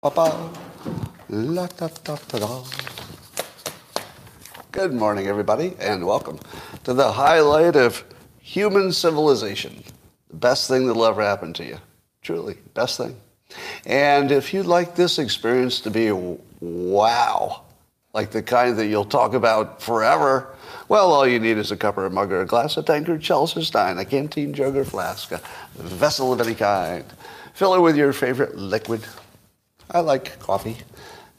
Ba-ba. La-da-da-da-da. Good morning, everybody, and welcome to the highlight of human civilization. The best thing that'll ever happen to you. Truly, best thing. And if you'd like this experience to be wow, like the kind that you'll talk about forever, well, all you need is a cup or a mug or a glass, a tankard, or stein, a canteen, jug or flask, a vessel of any kind. Fill it with your favorite liquid. I like coffee.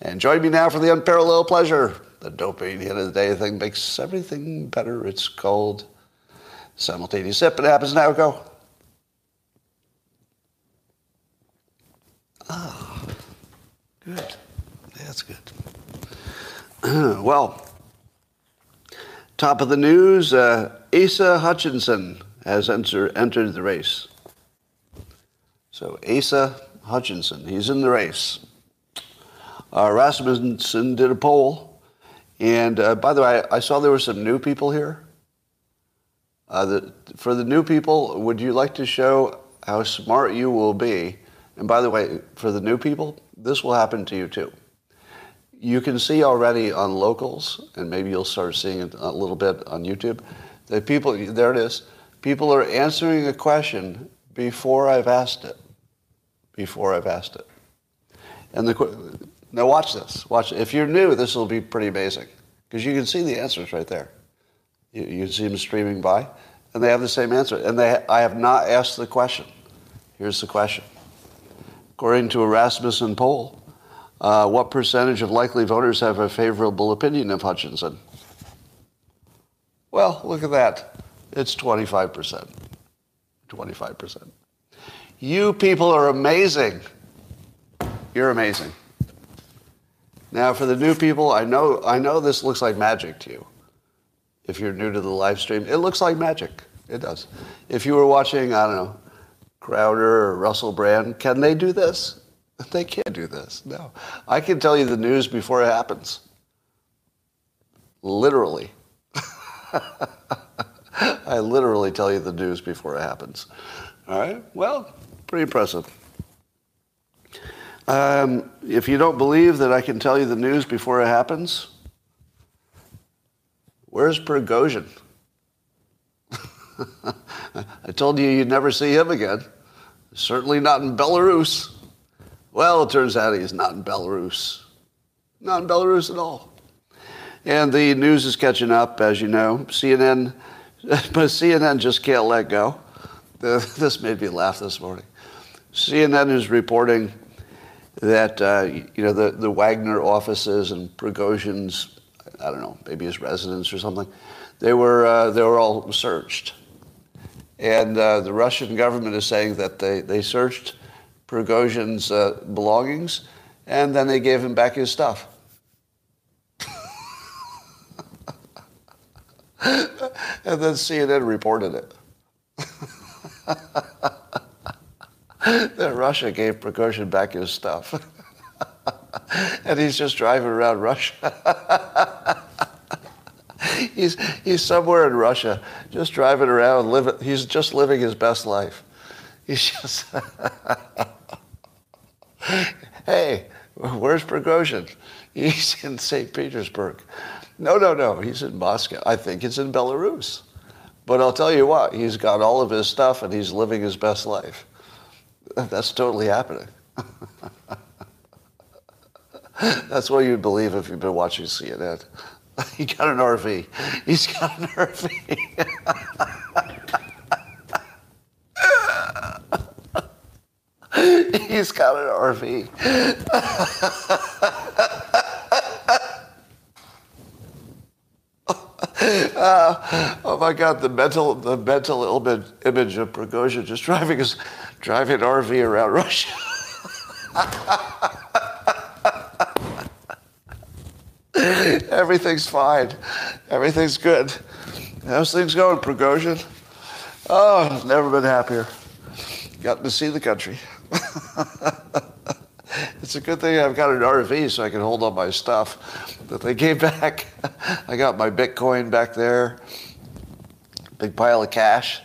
And join me now for the unparalleled pleasure. The dopamine hit of the day thing makes everything better. It's called simultaneous sip. It happens now. Go. Ah, good. That's good. well, top of the news uh, Asa Hutchinson has enter, entered the race. So, Asa Hutchinson, he's in the race. Uh, Rasmussen did a poll. And uh, by the way, I, I, saw there were some new people here. Uh, the, for the new people, would you like to show how smart you will be? And by the way, for the new people, this will happen to you too. You can see already on locals, and maybe you'll start seeing it a little bit on YouTube, that people, there it is, people are answering a question before I've asked it. Before I've asked it. And the, now watch this. Watch. If you're new, this will be pretty amazing because you can see the answers right there. You, you see them streaming by, and they have the same answer. And they, I have not asked the question. Here's the question. According to a Rasmussen poll, uh, what percentage of likely voters have a favorable opinion of Hutchinson? Well, look at that. It's 25%. 25%. You people are amazing. You're amazing. Now, for the new people, I know, I know this looks like magic to you. If you're new to the live stream, it looks like magic. It does. If you were watching, I don't know, Crowder or Russell Brand, can they do this? They can't do this. No. I can tell you the news before it happens. Literally. I literally tell you the news before it happens. All right? Well, pretty impressive. Um, if you don't believe that I can tell you the news before it happens, where's Prigozhin? I told you you'd never see him again. Certainly not in Belarus. Well, it turns out he's not in Belarus. Not in Belarus at all. And the news is catching up, as you know. CNN, but CNN just can't let go. This made me laugh this morning. CNN is reporting that uh, you know the, the Wagner offices and Prigozhin's, I don't know, maybe his residence or something, they were uh, they were all searched, and uh, the Russian government is saying that they they searched Prigozhin's uh, belongings, and then they gave him back his stuff. and then CNN reported it. that Russia gave Prigozhin back his stuff. and he's just driving around Russia. he's, he's somewhere in Russia, just driving around, living, he's just living his best life. He's just, hey, where's Prigozhin? He's in St. Petersburg. No, no, no, he's in Moscow. I think it's in Belarus. But I'll tell you what, he's got all of his stuff and he's living his best life. That's totally happening. That's what you'd believe if you've been watching CNN. He got an RV. He's got an RV. He's got an RV. Uh, oh my God, the mental, the mental image, of Prigozhin just driving his, driving an RV around Russia. Everything's fine. Everything's good. How's things going, Prigozhin? Oh, never been happier. Got to see the country. it's a good thing I've got an RV so I can hold all my stuff that they gave back. I got my Bitcoin back there, big pile of cash.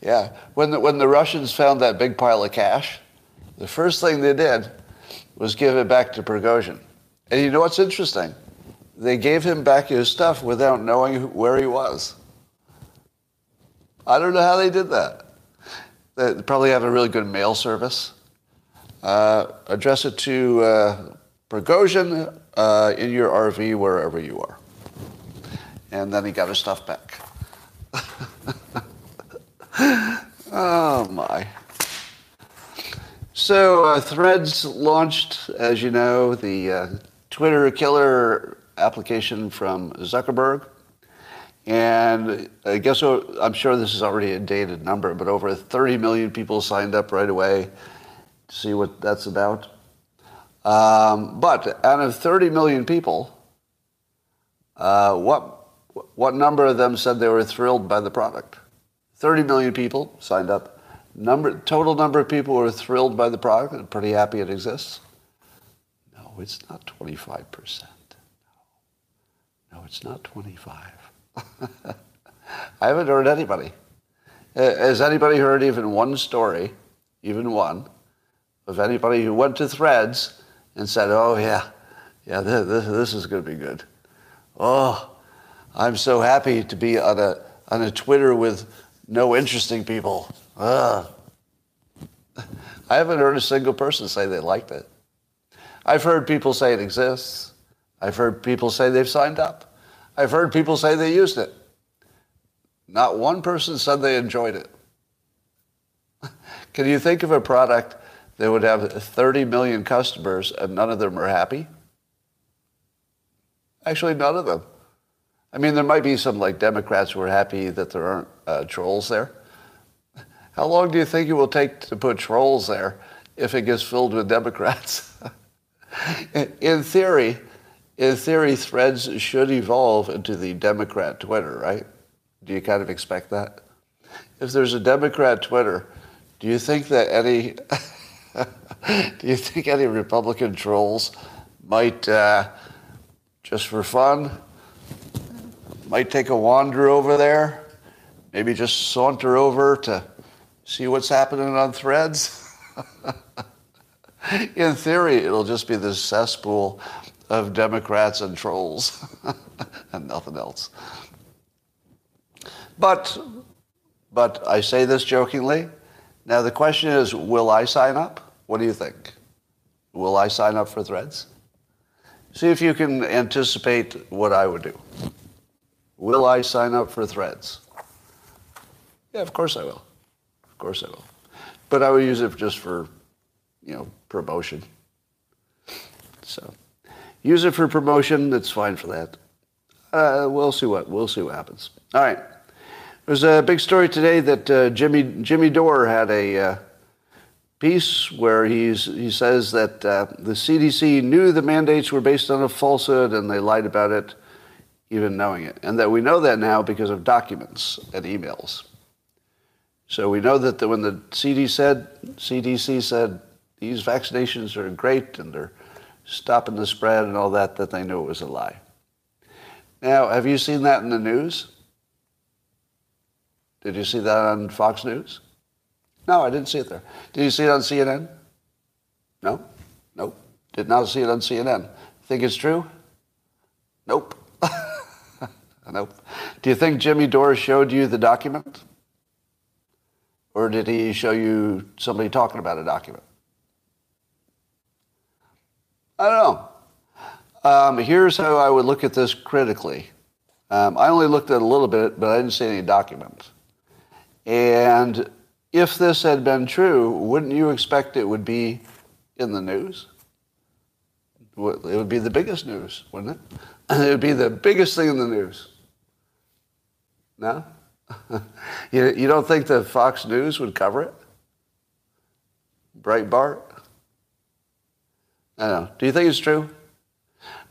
Yeah, when the, when the Russians found that big pile of cash, the first thing they did was give it back to Prigozhin. And you know what's interesting? They gave him back his stuff without knowing where he was. I don't know how they did that. They probably have a really good mail service. Uh, address it to uh, Prigozhin uh, in your RV wherever you are. And then he got his stuff back. oh my. So uh, Threads launched, as you know, the uh, Twitter killer application from Zuckerberg. And I guess I'm sure this is already a dated number, but over 30 million people signed up right away see what that's about. Um, but out of 30 million people, uh, what what number of them said they were thrilled by the product? 30 million people signed up. Number total number of people who were thrilled by the product and pretty happy it exists. No, it's not 25 percent. No, no, it's not 25. I haven't heard anybody. Has anybody heard even one story, even one, of anybody who went to Threads and said, "Oh yeah, yeah, this, this, this is going to be good." Oh, I'm so happy to be on a on a Twitter with no interesting people. Ugh. I haven't heard a single person say they liked it. I've heard people say it exists. I've heard people say they've signed up. I've heard people say they used it. Not one person said they enjoyed it. Can you think of a product that would have 30 million customers and none of them are happy? Actually, none of them. I mean, there might be some like Democrats who are happy that there aren't uh, trolls there. How long do you think it will take to put trolls there if it gets filled with Democrats? in theory, in theory, threads should evolve into the Democrat Twitter, right? Do you kind of expect that? If there's a Democrat Twitter, do you think that any do you think any Republican trolls might uh, just for fun might take a wander over there, maybe just saunter over to see what's happening on threads? In theory, it'll just be this cesspool of Democrats and trolls and nothing else. But, but I say this jokingly. Now the question is, will I sign up? What do you think? Will I sign up for threads? See if you can anticipate what I would do. Will I sign up for threads? Yeah, of course I will. Of course I will. But I would use it just for, you know, promotion. So use it for promotion. That's fine for that. Uh, we'll see what we'll see what happens. All right. There's a big story today that uh, Jimmy Jimmy Dore had a uh, piece where he's, he says that uh, the CDC knew the mandates were based on a falsehood and they lied about it, even knowing it, and that we know that now because of documents and emails. So we know that the, when the CD said, CDC said these vaccinations are great and they're stopping the spread and all that, that they knew it was a lie. Now, have you seen that in the news? Did you see that on Fox News? No, I didn't see it there. Did you see it on CNN? No? Nope. Did not see it on CNN. Think it's true? Nope. nope. Do you think Jimmy Dore showed you the document? Or did he show you somebody talking about a document? I don't know. Um, here's how I would look at this critically. Um, I only looked at a little bit, but I didn't see any document. And if this had been true, wouldn't you expect it would be in the news? It would be the biggest news, wouldn't it? It would be the biggest thing in the news. No? you, don't think that Fox News would cover it? Breitbart? I don't know. Do you think it's true?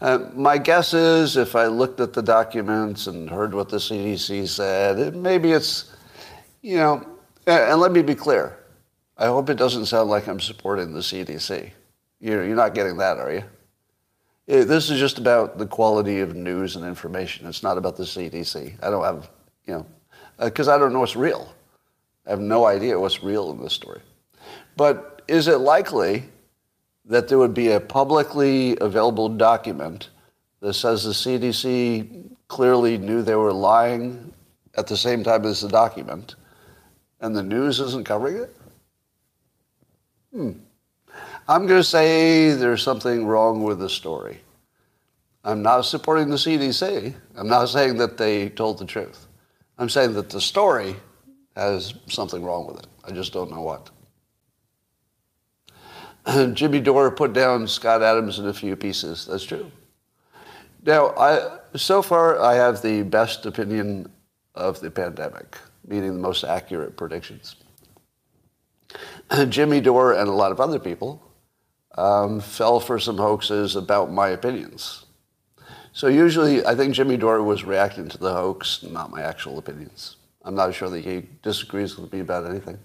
Uh, my guess is if I looked at the documents and heard what the CDC said, it, maybe it's, you know, and let me be clear. I hope it doesn't sound like I'm supporting the CDC. You're, you're not getting that, are you? This is just about the quality of news and information. It's not about the CDC. I don't have, you know, because uh, I don't know what's real. I have no idea what's real in this story. But is it likely that there would be a publicly available document that says the CDC clearly knew they were lying at the same time as the document, and the news isn't covering it? Hmm. I'm going to say there's something wrong with the story. I'm not supporting the CDC. I'm not saying that they told the truth. I'm saying that the story has something wrong with it. I just don't know what. Jimmy Dore put down Scott Adams in a few pieces. That's true. Now, I, so far, I have the best opinion of the pandemic, meaning the most accurate predictions. Jimmy Dore and a lot of other people um, fell for some hoaxes about my opinions. So usually, I think Jimmy Dore was reacting to the hoax, not my actual opinions. I'm not sure that he disagrees with me about anything.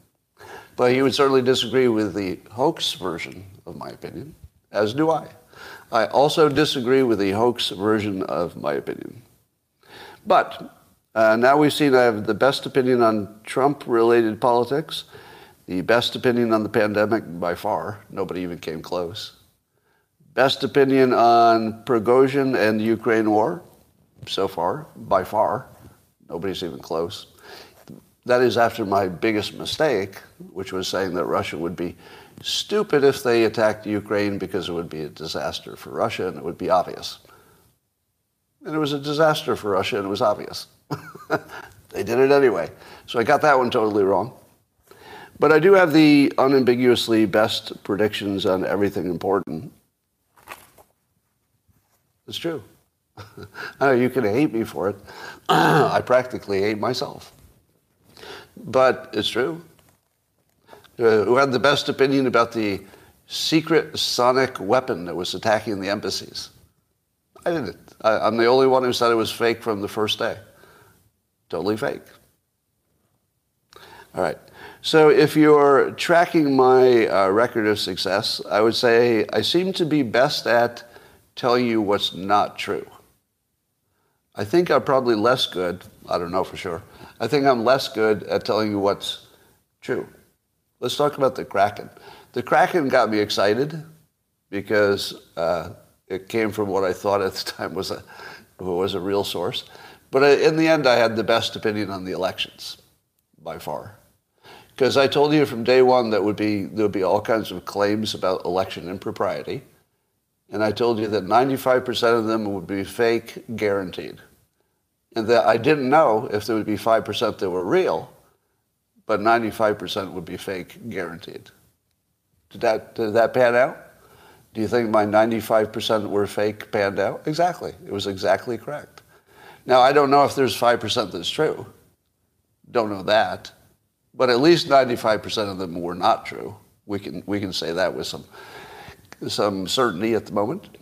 But he would certainly disagree with the hoax version of my opinion, as do I. I also disagree with the hoax version of my opinion. But uh, now we've seen I have the best opinion on Trump related politics, the best opinion on the pandemic by far. Nobody even came close. Best opinion on Prigozhin and the Ukraine war so far, by far. Nobody's even close. That is after my biggest mistake, which was saying that Russia would be stupid if they attacked Ukraine because it would be a disaster for Russia and it would be obvious. And it was a disaster for Russia and it was obvious. they did it anyway. So I got that one totally wrong. But I do have the unambiguously best predictions on everything important. It's true. Know you can hate me for it. I practically hate myself. But it's true. Uh, who had the best opinion about the secret sonic weapon that was attacking the embassies? I didn't. I, I'm the only one who said it was fake from the first day. Totally fake. All right. So if you're tracking my uh, record of success, I would say I seem to be best at telling you what's not true. I think I'm probably less good, I don't know for sure, I think I'm less good at telling you what's true. Let's talk about the Kraken. The Kraken got me excited because uh, it came from what I thought at the time was a, was a real source. But in the end, I had the best opinion on the elections, by far. Because I told you from day one that would be, there would be all kinds of claims about election impropriety. And I told you that 95% of them would be fake, guaranteed and that I didn't know if there would be 5% that were real, but 95% would be fake, guaranteed. Did that, did that pan out? Do you think my 95% were fake panned out? Exactly. It was exactly correct. Now, I don't know if there's 5% that's true. Don't know that. But at least 95% of them were not true. We can, we can say that with some, some certainty at the moment.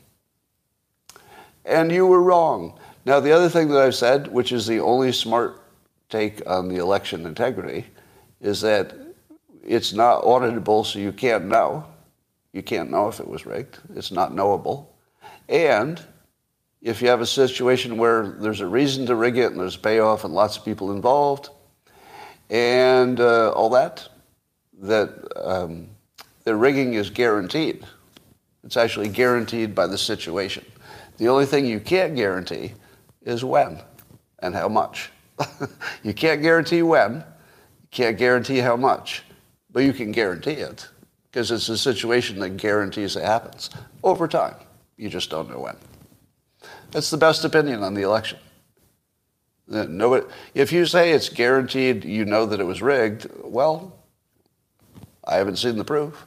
And you were wrong. Now, the other thing that I've said, which is the only smart take on the election integrity, is that it's not auditable, so you can't know. You can't know if it was rigged. It's not knowable. And if you have a situation where there's a reason to rig it and there's payoff and lots of people involved and uh, all that, that um, the rigging is guaranteed. It's actually guaranteed by the situation. The only thing you can't guarantee is when and how much. you can't guarantee when, you can't guarantee how much, but you can guarantee it because it's a situation that guarantees it happens over time. You just don't know when. That's the best opinion on the election. Nobody, if you say it's guaranteed you know that it was rigged, well, I haven't seen the proof.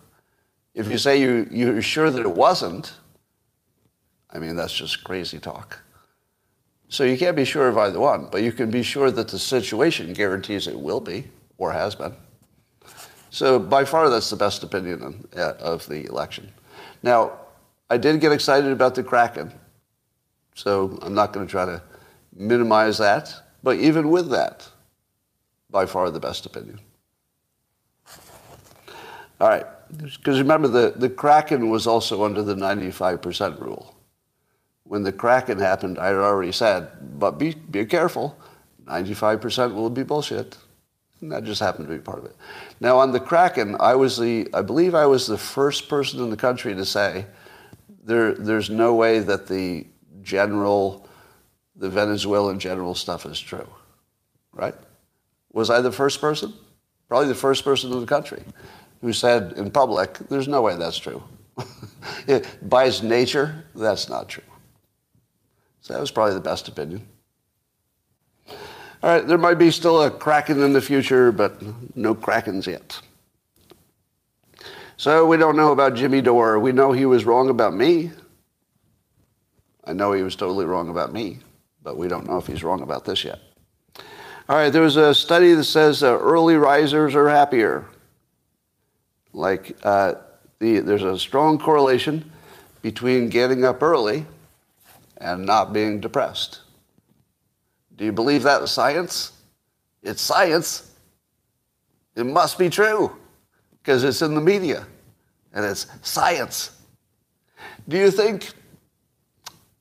If you say you, you're sure that it wasn't, I mean, that's just crazy talk. So you can't be sure of either one, but you can be sure that the situation guarantees it will be or has been. So by far, that's the best opinion uh, of the election. Now, I did get excited about the Kraken, so I'm not going to try to minimize that. But even with that, by far the best opinion. All right, because remember, the, the Kraken was also under the 95% rule when the Kraken happened, I had already said, but be, be careful. 95% will be bullshit. And that just happened to be part of it. Now on the Kraken, I was the, I believe I was the first person in the country to say there, there's no way that the general, the Venezuelan general stuff is true, right? Was I the first person? Probably the first person in the country who said in public, there's no way that's true. By its nature, that's not true. So that was probably the best opinion. All right, there might be still a Kraken in the future, but no Krakens yet. So we don't know about Jimmy Dore. We know he was wrong about me. I know he was totally wrong about me, but we don't know if he's wrong about this yet. All right, there was a study that says uh, early risers are happier. Like uh, the, there's a strong correlation between getting up early and not being depressed. Do you believe that science? It's science. It must be true because it's in the media and it's science. Do you think,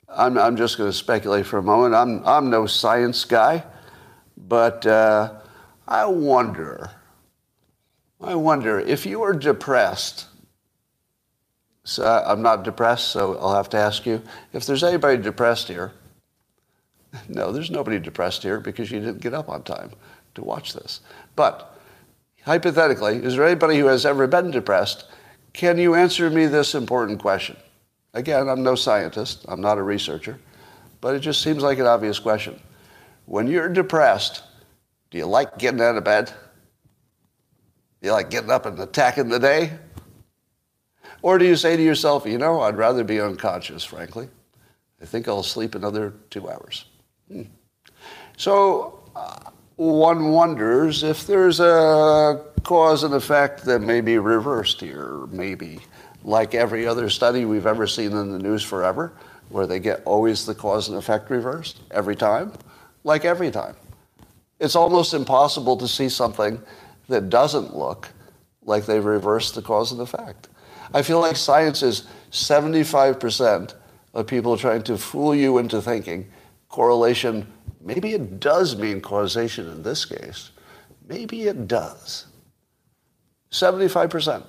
I'm, I'm just going to speculate for a moment, I'm, I'm no science guy, but uh, I wonder, I wonder if you are depressed, so I'm not depressed, so I'll have to ask you, if there's anybody depressed here, no, there's nobody depressed here because you didn't get up on time to watch this. But hypothetically, is there anybody who has ever been depressed? Can you answer me this important question? Again, I'm no scientist, I'm not a researcher, but it just seems like an obvious question. When you're depressed, do you like getting out of bed? Do you like getting up and attacking the day? Or do you say to yourself, you know, I'd rather be unconscious, frankly. I think I'll sleep another two hours. Hmm. So uh, one wonders if there's a cause and effect that may be reversed here, maybe. Like every other study we've ever seen in the news forever, where they get always the cause and effect reversed every time, like every time. It's almost impossible to see something that doesn't look like they've reversed the cause and effect. I feel like science is 75% of people trying to fool you into thinking correlation, maybe it does mean causation in this case. Maybe it does. 75%.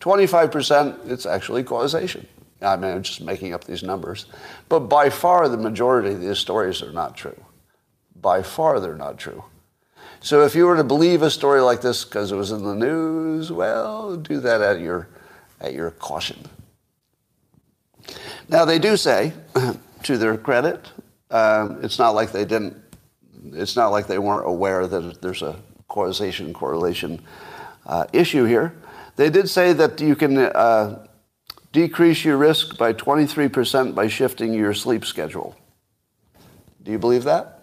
25%, it's actually causation. I mean, I'm just making up these numbers. But by far, the majority of these stories are not true. By far, they're not true. So if you were to believe a story like this because it was in the news, well, do that at your, at your caution. Now, they do say, to their credit, um, it's not like they didn't, it's not like they weren't aware that there's a causation correlation uh, issue here. They did say that you can uh, decrease your risk by 23% by shifting your sleep schedule. Do you believe that?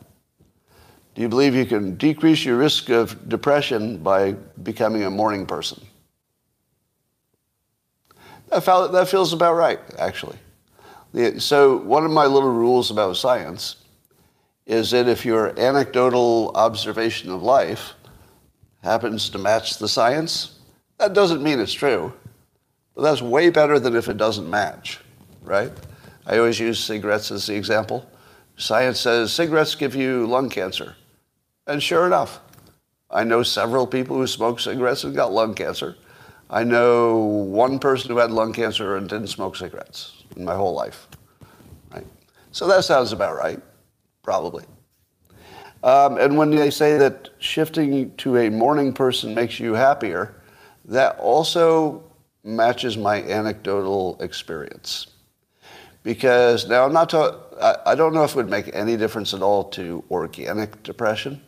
Do you believe you can decrease your risk of depression by becoming a morning person? That, that feels about right, actually. So one of my little rules about science is that if your anecdotal observation of life happens to match the science, that doesn't mean it's true. But that's way better than if it doesn't match, right? I always use cigarettes as the example. Science says cigarettes give you lung cancer. And sure enough, I know several people who smoke cigarettes and got lung cancer. I know one person who had lung cancer and didn't smoke cigarettes in my whole life. Right? So that sounds about right, probably. Um, and when they say that shifting to a morning person makes you happier, that also matches my anecdotal experience. Because now I'm not talking, I don't know if it would make any difference at all to organic depression.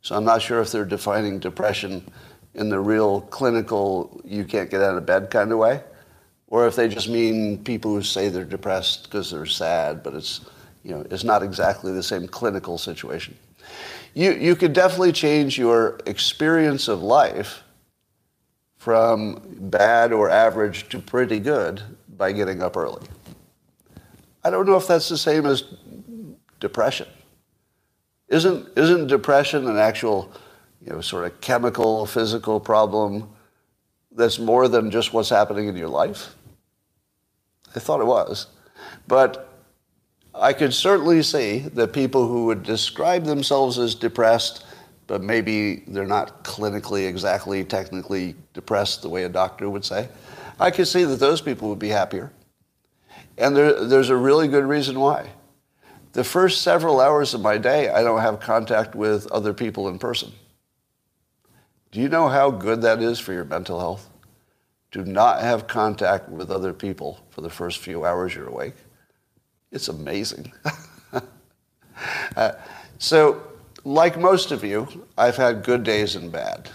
So I'm not sure if they're defining depression in the real clinical, you can't get out of bed kind of way or if they just mean people who say they're depressed because they're sad, but it's, you know, it's not exactly the same clinical situation. You, you could definitely change your experience of life from bad or average to pretty good by getting up early. I don't know if that's the same as depression. Isn't, isn't depression an actual, you know, sort of chemical, physical problem that's more than just what's happening in your life? I thought it was. But I could certainly see that people who would describe themselves as depressed but maybe they're not clinically exactly technically depressed the way a doctor would say. I can see that those people would be happier. And there, there's a really good reason why. The first several hours of my day, I don't have contact with other people in person. Do you know how good that is for your mental health? Do not have contact with other people for the first few hours you're awake. It's amazing. uh, so, like most of you, I've had good days and bad,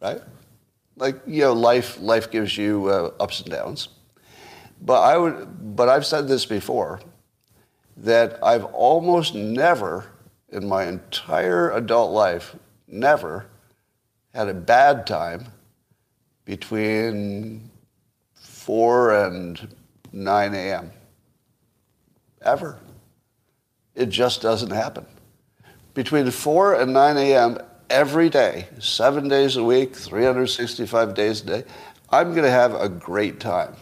right? Like you know, life life gives you uh, ups and downs. But I would, but I've said this before, that I've almost never in my entire adult life never had a bad time between 4 and 9 a.m. Ever. It just doesn't happen. Between 4 and 9 a.m. every day, seven days a week, 365 days a day, I'm going to have a great time.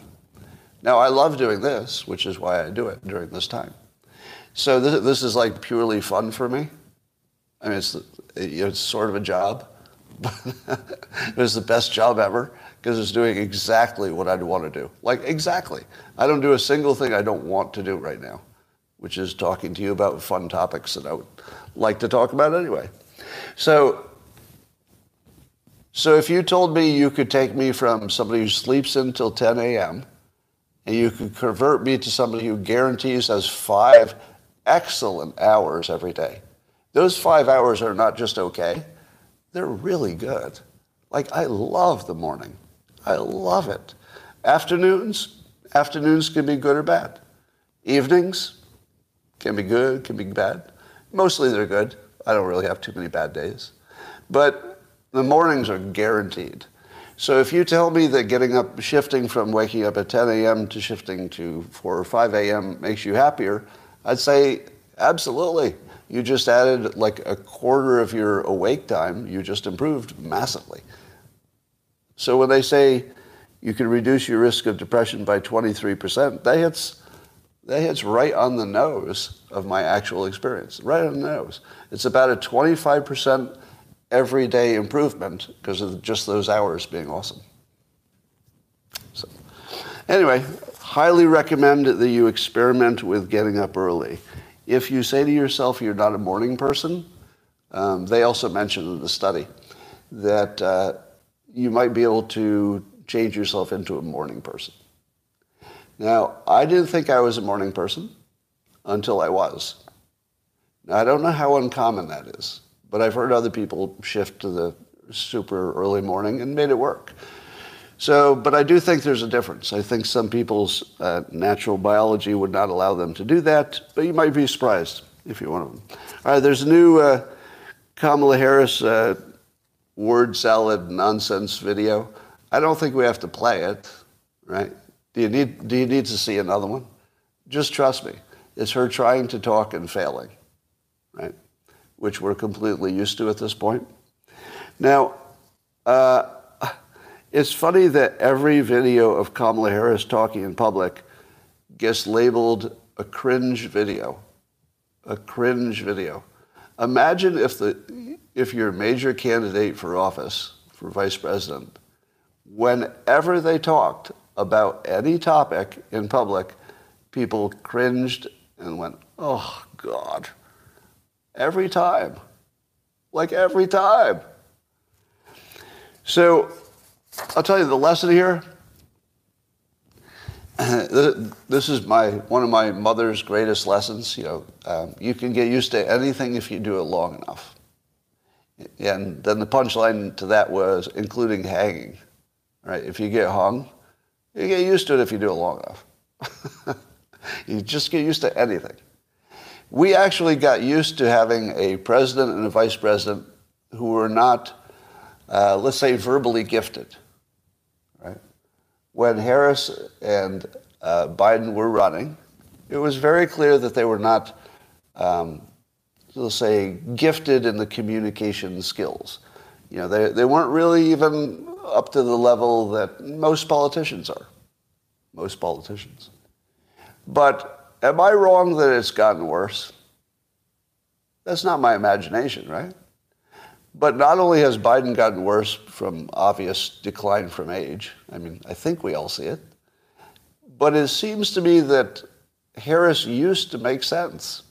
Now, I love doing this, which is why I do it during this time. So this, this is like purely fun for me. I mean, it's, it's sort of a job. but it was the best job ever because it's doing exactly what I'd want to do. Like, exactly. I don't do a single thing I don't want to do right now, which is talking to you about fun topics that I would like to talk about anyway. So, so if you told me you could take me from somebody who sleeps until 10 a.m. and you could convert me to somebody who guarantees us five excellent hours every day, those five hours are not just okay, they're really good. Like, I love the morning. I love it. Afternoons, afternoons can be good or bad. Evenings can be good, can be bad. Mostly they're good. I don't really have too many bad days. But the mornings are guaranteed. So if you tell me that getting up, shifting from waking up at 10 a.m. to shifting to 4 or 5 a.m. makes you happier, I'd say absolutely. You just added like a quarter of your awake time. You just improved massively. So when they say you can reduce your risk of depression by 23%, that hits, that hits right on the nose of my actual experience, right on the nose. It's about a 25% everyday improvement because of just those hours being awesome. So, anyway, highly recommend that you experiment with getting up early. If you say to yourself you're not a morning person, um, they also mentioned in the study that uh, you might be able to change yourself into a morning person. Now, I didn't think I was a morning person until I was. Now, I don't know how uncommon that is, but I've heard other people shift to the super early morning and made it work. So, but I do think there's a difference. I think some people's uh, natural biology would not allow them to do that, but you might be surprised if you're one of them. All right, there's a new uh, Kamala Harris uh, word salad nonsense video. I don't think we have to play it, right? Do you need, do you need to see another one? Just trust me. It's her trying to talk and failing, right? Which we're completely used to at this point. Now, uh, it's funny that every video of Kamala Harris talking in public gets labeled a cringe video. A cringe video. Imagine if the if you're major candidate for office, for vice president, whenever they talked about any topic in public, people cringed and went, oh, God. Every time. Like every time. So I'll tell you the lesson here. this is my one of my mother's greatest lessons. You know, um, you can get used to anything if you do it long enough. And then the punchline to that was including hanging. Right? If you get hung, you get used to it if you do it long enough. you just get used to anything. We actually got used to having a president and a vice president who were not, uh, let's say, verbally gifted. Right? When Harris and uh, Biden were running, it was very clear that they were not um, let's say, gifted in the communication skills. You know, they, they weren't really even up to the level that most politicians are. Most politicians. But am I wrong that it's gotten worse? That's not my imagination, right? But not only has Biden gotten worse from obvious decline from age, I mean, I think we all see it, but it seems to me that Harris used to make sense.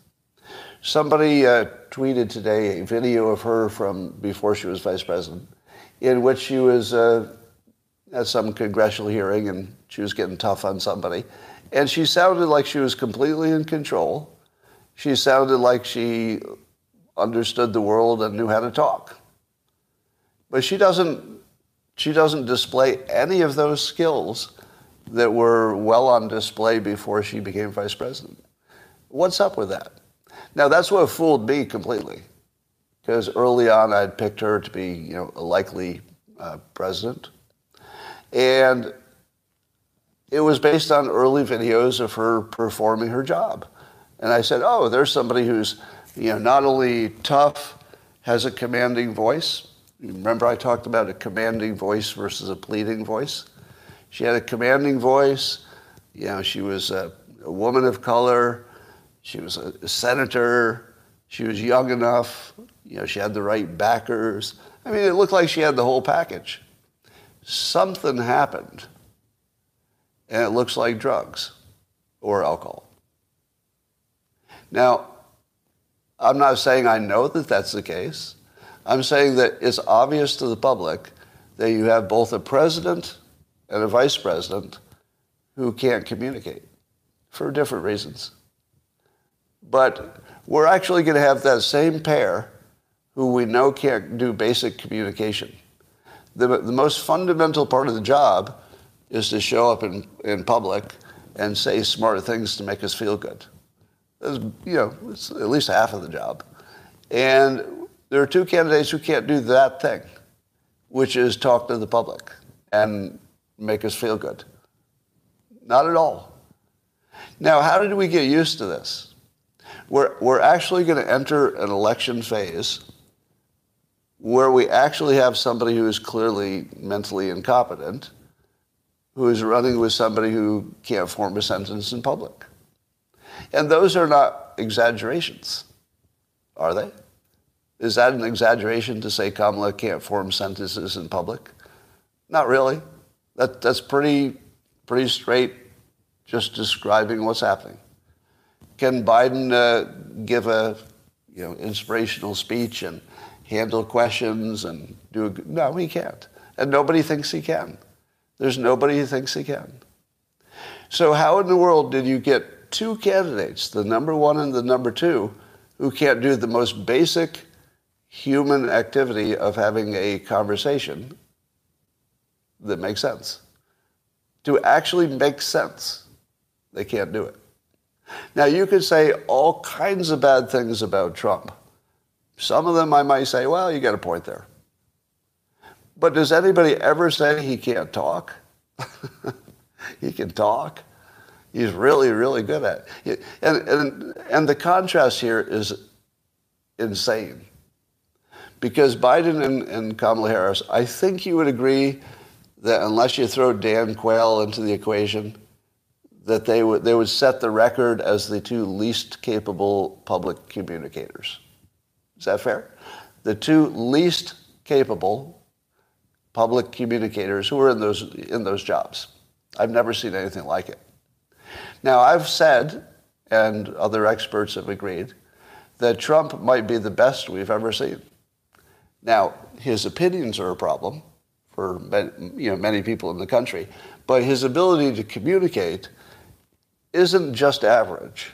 Somebody uh, tweeted today a video of her from before she was vice president, in which she was uh, at some congressional hearing and she was getting tough on somebody. And she sounded like she was completely in control. She sounded like she understood the world and knew how to talk. But she doesn't, she doesn't display any of those skills that were well on display before she became vice president. What's up with that? Now, that's what fooled me completely. Because early on, I'd picked her to be you know, a likely uh, president. And it was based on early videos of her performing her job. And I said, oh, there's somebody who's you know, not only tough, has a commanding voice. Remember I talked about a commanding voice versus a pleading voice? She had a commanding voice. You know, she was a, a woman of color. She was a, a senator. She was young enough. You know, she had the right backers. I mean, it looked like she had the whole package. Something happened, and it looks like drugs or alcohol. Now, I'm not saying I know that that's the case. I'm saying that it's obvious to the public that you have both a president and a vice president who can't communicate for different reasons. But we're actually going to have that same pair who we know can't do basic communication. The, the most fundamental part of the job is to show up in, in public and say smart things to make us feel good. That's, you know, it's at least half of the job. And there are two candidates who can't do that thing, which is talk to the public and make us feel good. Not at all. Now, how did we get used to this? We're, we're actually going to enter an election phase where we actually have somebody who is clearly mentally incompetent who is running with somebody who can't form a sentence in public. And those are not exaggerations, are they? Is that an exaggeration to say Kamala can't form sentences in public? Not really. That, that's pretty, pretty straight, just describing what's happening. Can Biden uh, give a you know, inspirational speech and handle questions and do a, no, he can't. And nobody thinks he can. There's nobody who thinks he can. So how in the world did you get two candidates, the number one and the number two, who can't do the most basic human activity of having a conversation that makes sense. To actually make sense, they can't do it. Now, you could say all kinds of bad things about Trump. Some of them I might say, well, you got a point there. But does anybody ever say he can't talk? he can talk. He's really, really good at it. And, and, and the contrast here is insane. Because Biden and, and Kamala Harris, I think you would agree that unless you throw Dan Quayle into the equation, that they would, they would set the record as the two least capable public communicators. Is that fair? The two least capable public communicators who are in those, in those jobs. I've never seen anything like it. Now, I've said, and other experts have agreed, that Trump might be the best we've ever seen. Now, his opinions are a problem, for you know, many people in the country. But his ability to communicate isn't just average.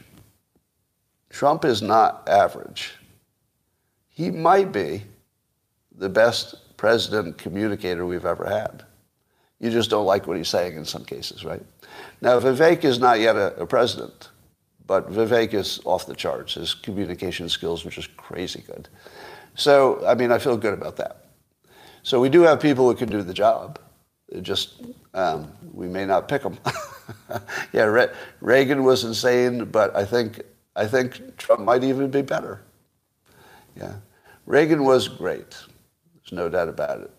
Trump is not average. He might be the best president communicator we've ever had. You just don't like what he's saying in some cases, right? Now, Vivek is not yet a, a president, but Vivek is off the charts. His communication skills are just crazy good. So, I mean, I feel good about that. So we do have people who can do the job. It just um, we may not pick them. yeah, Re- Reagan was insane, but I think I think Trump might even be better. Yeah, Reagan was great. There's no doubt about it.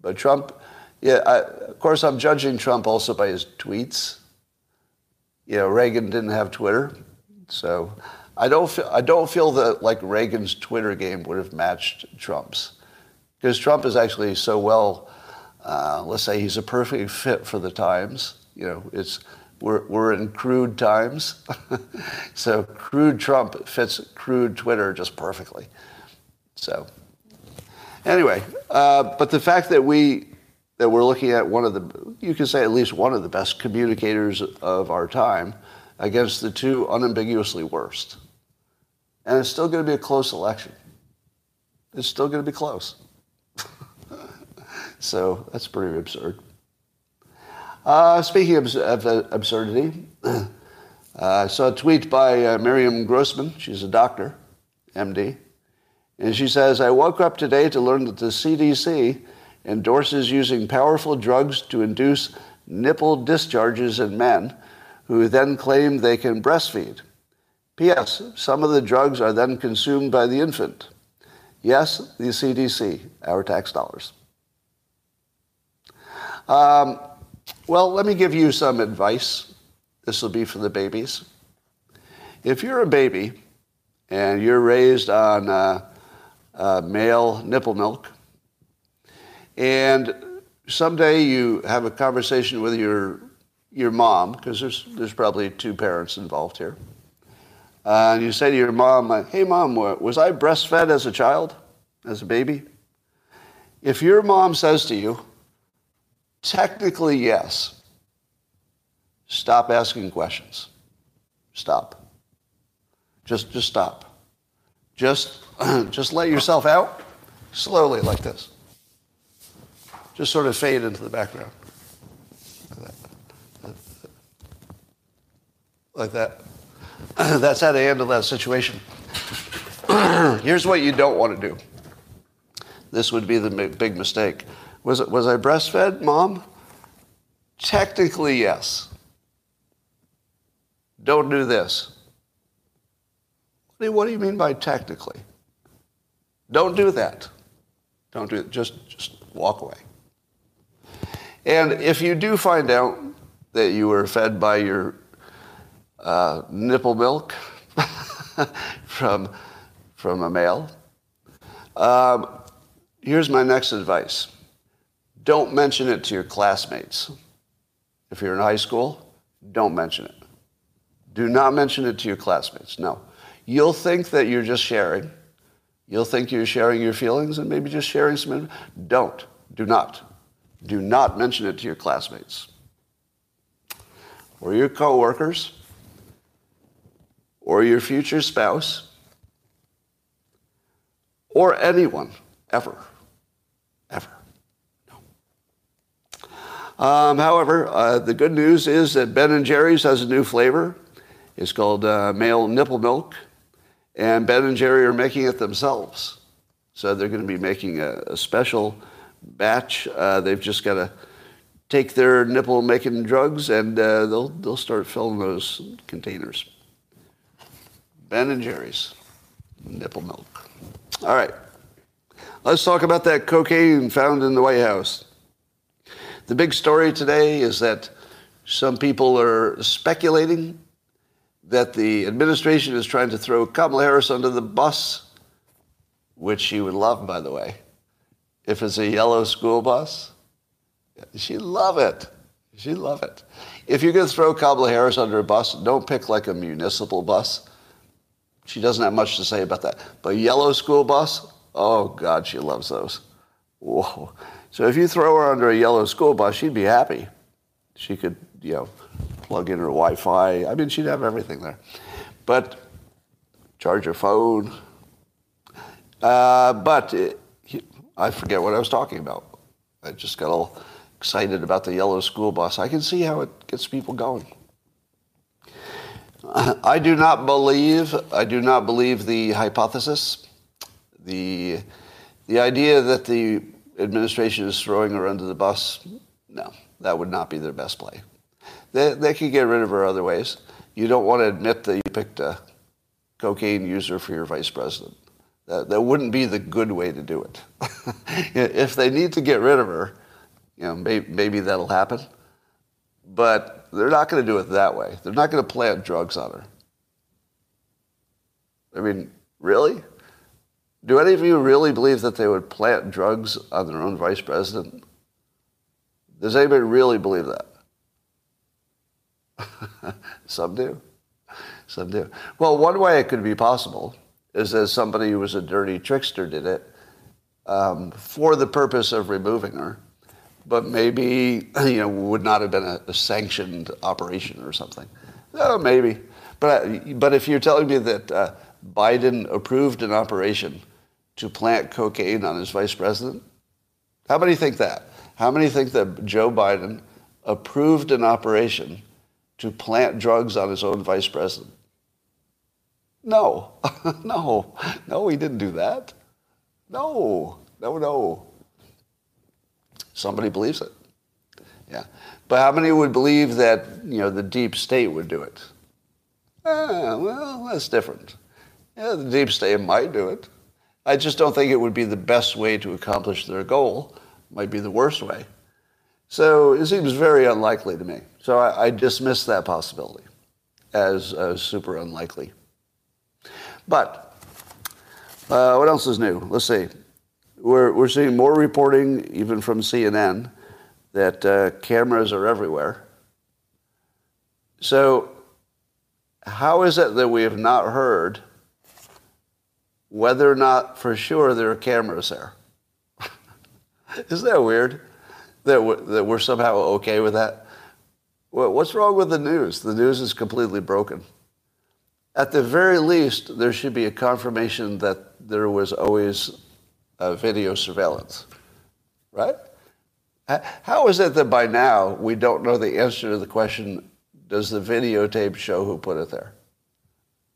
But Trump, yeah, I, of course, I'm judging Trump also by his tweets. You know, Reagan didn't have Twitter, so I don't feel I don't feel that like Reagan's Twitter game would have matched Trump's. Because Trump is actually so well, uh, let's say he's a perfect fit for the times. You know, it's we're, we're in crude times. so crude Trump fits crude Twitter just perfectly. So anyway, uh, but the fact that we that we're looking at one of the you can say at least one of the best communicators of our time against the two unambiguously worst. And it's still going to be a close election. It's still going to be close. so that's pretty absurd. Uh, speaking of, of uh, absurdity, uh, I saw a tweet by uh, Miriam Grossman. She's a doctor, MD. And she says, I woke up today to learn that the CDC endorses using powerful drugs to induce nipple discharges in men who then claim they can breastfeed. P.S. Some of the drugs are then consumed by the infant. Yes, the CDC, our tax dollars. Um, well, let me give you some advice. This will be for the babies. If you're a baby and you're raised on uh, uh, male nipple milk, and someday you have a conversation with your your mom, because there's there's probably two parents involved here, uh, and you say to your mom, "Hey, mom, was I breastfed as a child, as a baby?" If your mom says to you, Technically, yes. Stop asking questions. Stop. Just, just stop. Just, just let yourself out slowly like this. Just sort of fade into the background. Like that. That's how to handle that situation. Here's what you don't want to do. This would be the big mistake. Was, was I breastfed, mom? Technically, yes. Don't do this. What do, you, what do you mean by technically? Don't do that. Don't do it. Just, just walk away. And if you do find out that you were fed by your uh, nipple milk from, from a male, um, here's my next advice don't mention it to your classmates. If you're in high school, don't mention it. Do not mention it to your classmates. No. You'll think that you're just sharing. You'll think you're sharing your feelings and maybe just sharing some. Don't. Do not. Do not mention it to your classmates or your coworkers or your future spouse or anyone ever. Um, however, uh, the good news is that Ben & Jerry's has a new flavor. It's called uh, male nipple milk. And Ben & Jerry are making it themselves. So they're going to be making a, a special batch. Uh, they've just got to take their nipple making drugs and uh, they'll, they'll start filling those containers. Ben & Jerry's nipple milk. All right. Let's talk about that cocaine found in the White House. The big story today is that some people are speculating that the administration is trying to throw Kamala Harris under the bus, which she would love, by the way. If it's a yellow school bus, she'd love it. She'd love it. If you're going to throw Kamala Harris under a bus, don't pick like a municipal bus. She doesn't have much to say about that. But yellow school bus, oh God, she loves those. Whoa. So if you throw her under a yellow school bus, she'd be happy. She could, you know, plug in her Wi-Fi. I mean, she'd have everything there. But charge her phone. Uh, but it, I forget what I was talking about. I just got all excited about the yellow school bus. I can see how it gets people going. I do not believe. I do not believe the hypothesis, the the idea that the administration is throwing her under the bus, no, that would not be their best play. They, they could get rid of her other ways. You don't want to admit that you picked a cocaine user for your vice president. That, that wouldn't be the good way to do it. if they need to get rid of her, you know, maybe, maybe that'll happen. But they're not going to do it that way. They're not going to plant drugs on her. I mean, really? Do any of you really believe that they would plant drugs on their own vice president? Does anybody really believe that? Some do. Some do. Well, one way it could be possible is that somebody who was a dirty trickster did it um, for the purpose of removing her, but maybe you know would not have been a, a sanctioned operation or something. Oh, maybe. But but if you're telling me that uh, Biden approved an operation to plant cocaine on his vice president, how many think that? How many think that Joe Biden approved an operation to plant drugs on his own vice president? No, no, no, he didn't do that. No, no, no. Somebody believes it. Yeah. But how many would believe that, you know, the deep state would do it? Ah, well, that's different. Yeah, the deep state might do it. I just don't think it would be the best way to accomplish their goal. It might be the worst way. So it seems very unlikely to me. So I, I dismiss that possibility as, as super unlikely. But uh, what else is new? Let's see. We're, we're seeing more reporting, even from CNN, that uh, cameras are everywhere. So, how is it that we have not heard whether or not for sure there are cameras there? Isn't that weird? That we're, that we're somehow okay with that? Well, what's wrong with the news? The news is completely broken. At the very least, there should be a confirmation that there was always uh, video surveillance, right? How is it that by now we don't know the answer to the question, does the videotape show who put it there?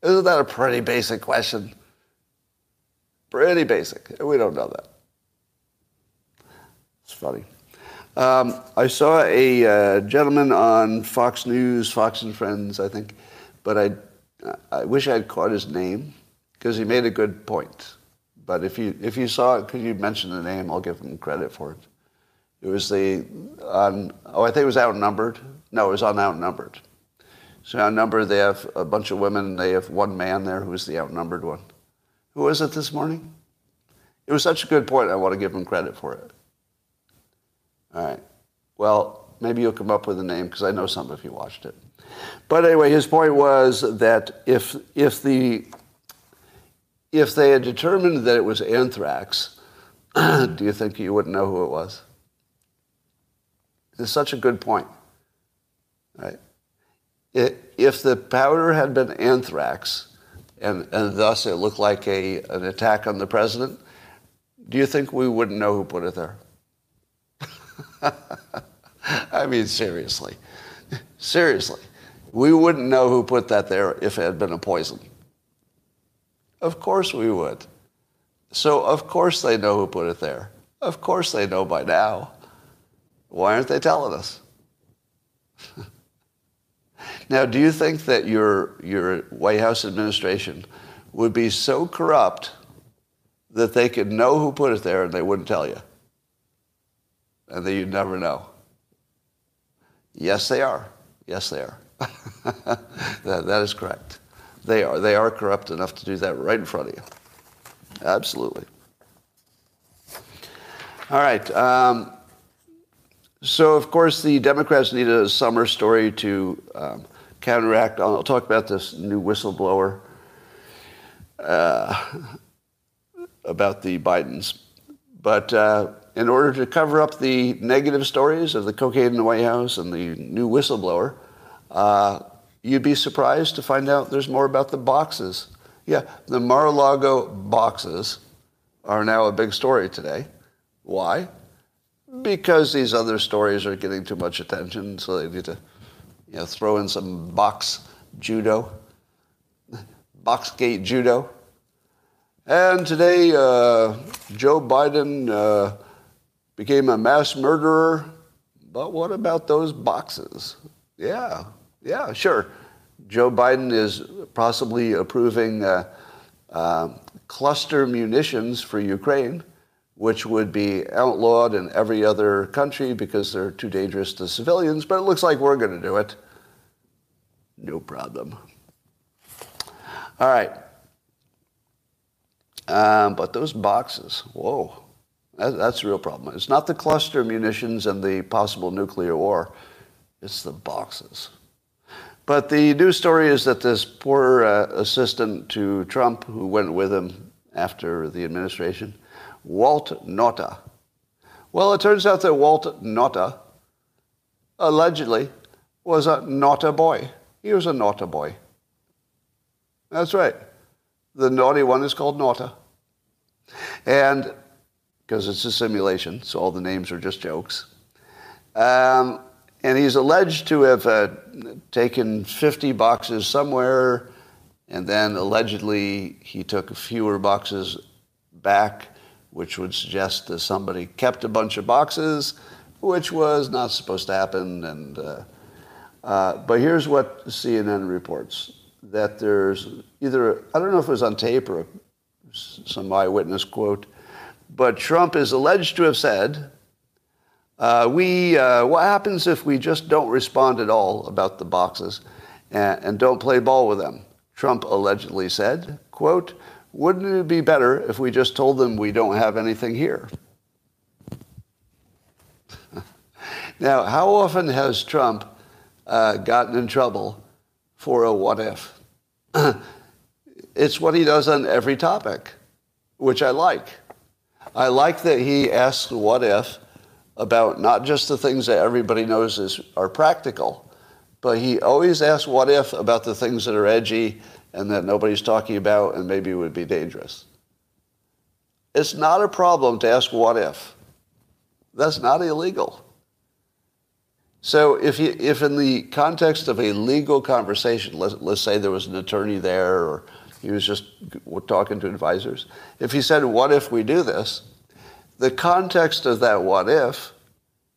Isn't that a pretty basic question? Pretty basic. We don't know that. It's funny. Um, I saw a uh, gentleman on Fox News, Fox and Friends, I think, but I I wish I had caught his name because he made a good point. But if you if you saw it, could you mention the name? I'll give him credit for it. It was the on oh I think it was outnumbered. No, it was on outnumbered. So outnumbered, they have a bunch of women. They have one man there who's the outnumbered one. Who was it this morning? It was such a good point. I want to give him credit for it. All right. Well, maybe you'll come up with a name because I know some of you watched it. But anyway, his point was that if, if, the, if they had determined that it was anthrax, do you think you wouldn't know who it was? It's such a good point. Right? If the powder had been anthrax, and, and thus it looked like a, an attack on the president, do you think we wouldn't know who put it there? I mean, seriously. Seriously. We wouldn't know who put that there if it had been a poison. Of course we would. So, of course they know who put it there. Of course they know by now. Why aren't they telling us? now, do you think that your, your White House administration would be so corrupt that they could know who put it there and they wouldn't tell you? And that you'd never know? Yes, they are. Yes, they are. that, that is correct. They are. They are corrupt enough to do that right in front of you. Absolutely. All right. Um, so, of course, the Democrats need a summer story to um, counteract. I'll talk about this new whistleblower uh, about the Bidens. But uh, in order to cover up the negative stories of the cocaine in the White House and the new whistleblower, uh, you'd be surprised to find out there's more about the boxes. Yeah, the Mar-a-Lago boxes are now a big story today. Why? Because these other stories are getting too much attention, so they need to you know, throw in some box judo, boxgate judo. And today, uh, Joe Biden uh, became a mass murderer. But what about those boxes? Yeah, yeah, sure. Joe Biden is possibly approving uh, uh, cluster munitions for Ukraine, which would be outlawed in every other country because they're too dangerous to civilians, but it looks like we're going to do it. No problem. All right. Um, but those boxes, whoa, that, that's a real problem. It's not the cluster munitions and the possible nuclear war. It's the boxes. But the news story is that this poor uh, assistant to Trump, who went with him after the administration, Walt Nauta. Well, it turns out that Walt Nauta allegedly was a naughty boy. He was a naughty boy. That's right. The naughty one is called Nauta. And because it's a simulation, so all the names are just jokes. Um, and he's alleged to have uh, taken 50 boxes somewhere, and then allegedly he took fewer boxes back, which would suggest that somebody kept a bunch of boxes, which was not supposed to happen. And uh, uh, but here's what CNN reports: that there's either I don't know if it was on tape or some eyewitness quote, but Trump is alleged to have said uh, we, uh, what happens if we just don't respond at all about the boxes and, and don't play ball with them? Trump allegedly said, quote, wouldn't it be better if we just told them we don't have anything here? now, how often has Trump uh, gotten in trouble for a what if? it's what he does on every topic, which I like. I like that he asks what if about not just the things that everybody knows is, are practical, but he always asks what if about the things that are edgy and that nobody's talking about and maybe would be dangerous. It's not a problem to ask what if. That's not illegal. So if, you, if in the context of a legal conversation, let's, let's say there was an attorney there or he was just talking to advisors, if he said, what if we do this? The context of that what if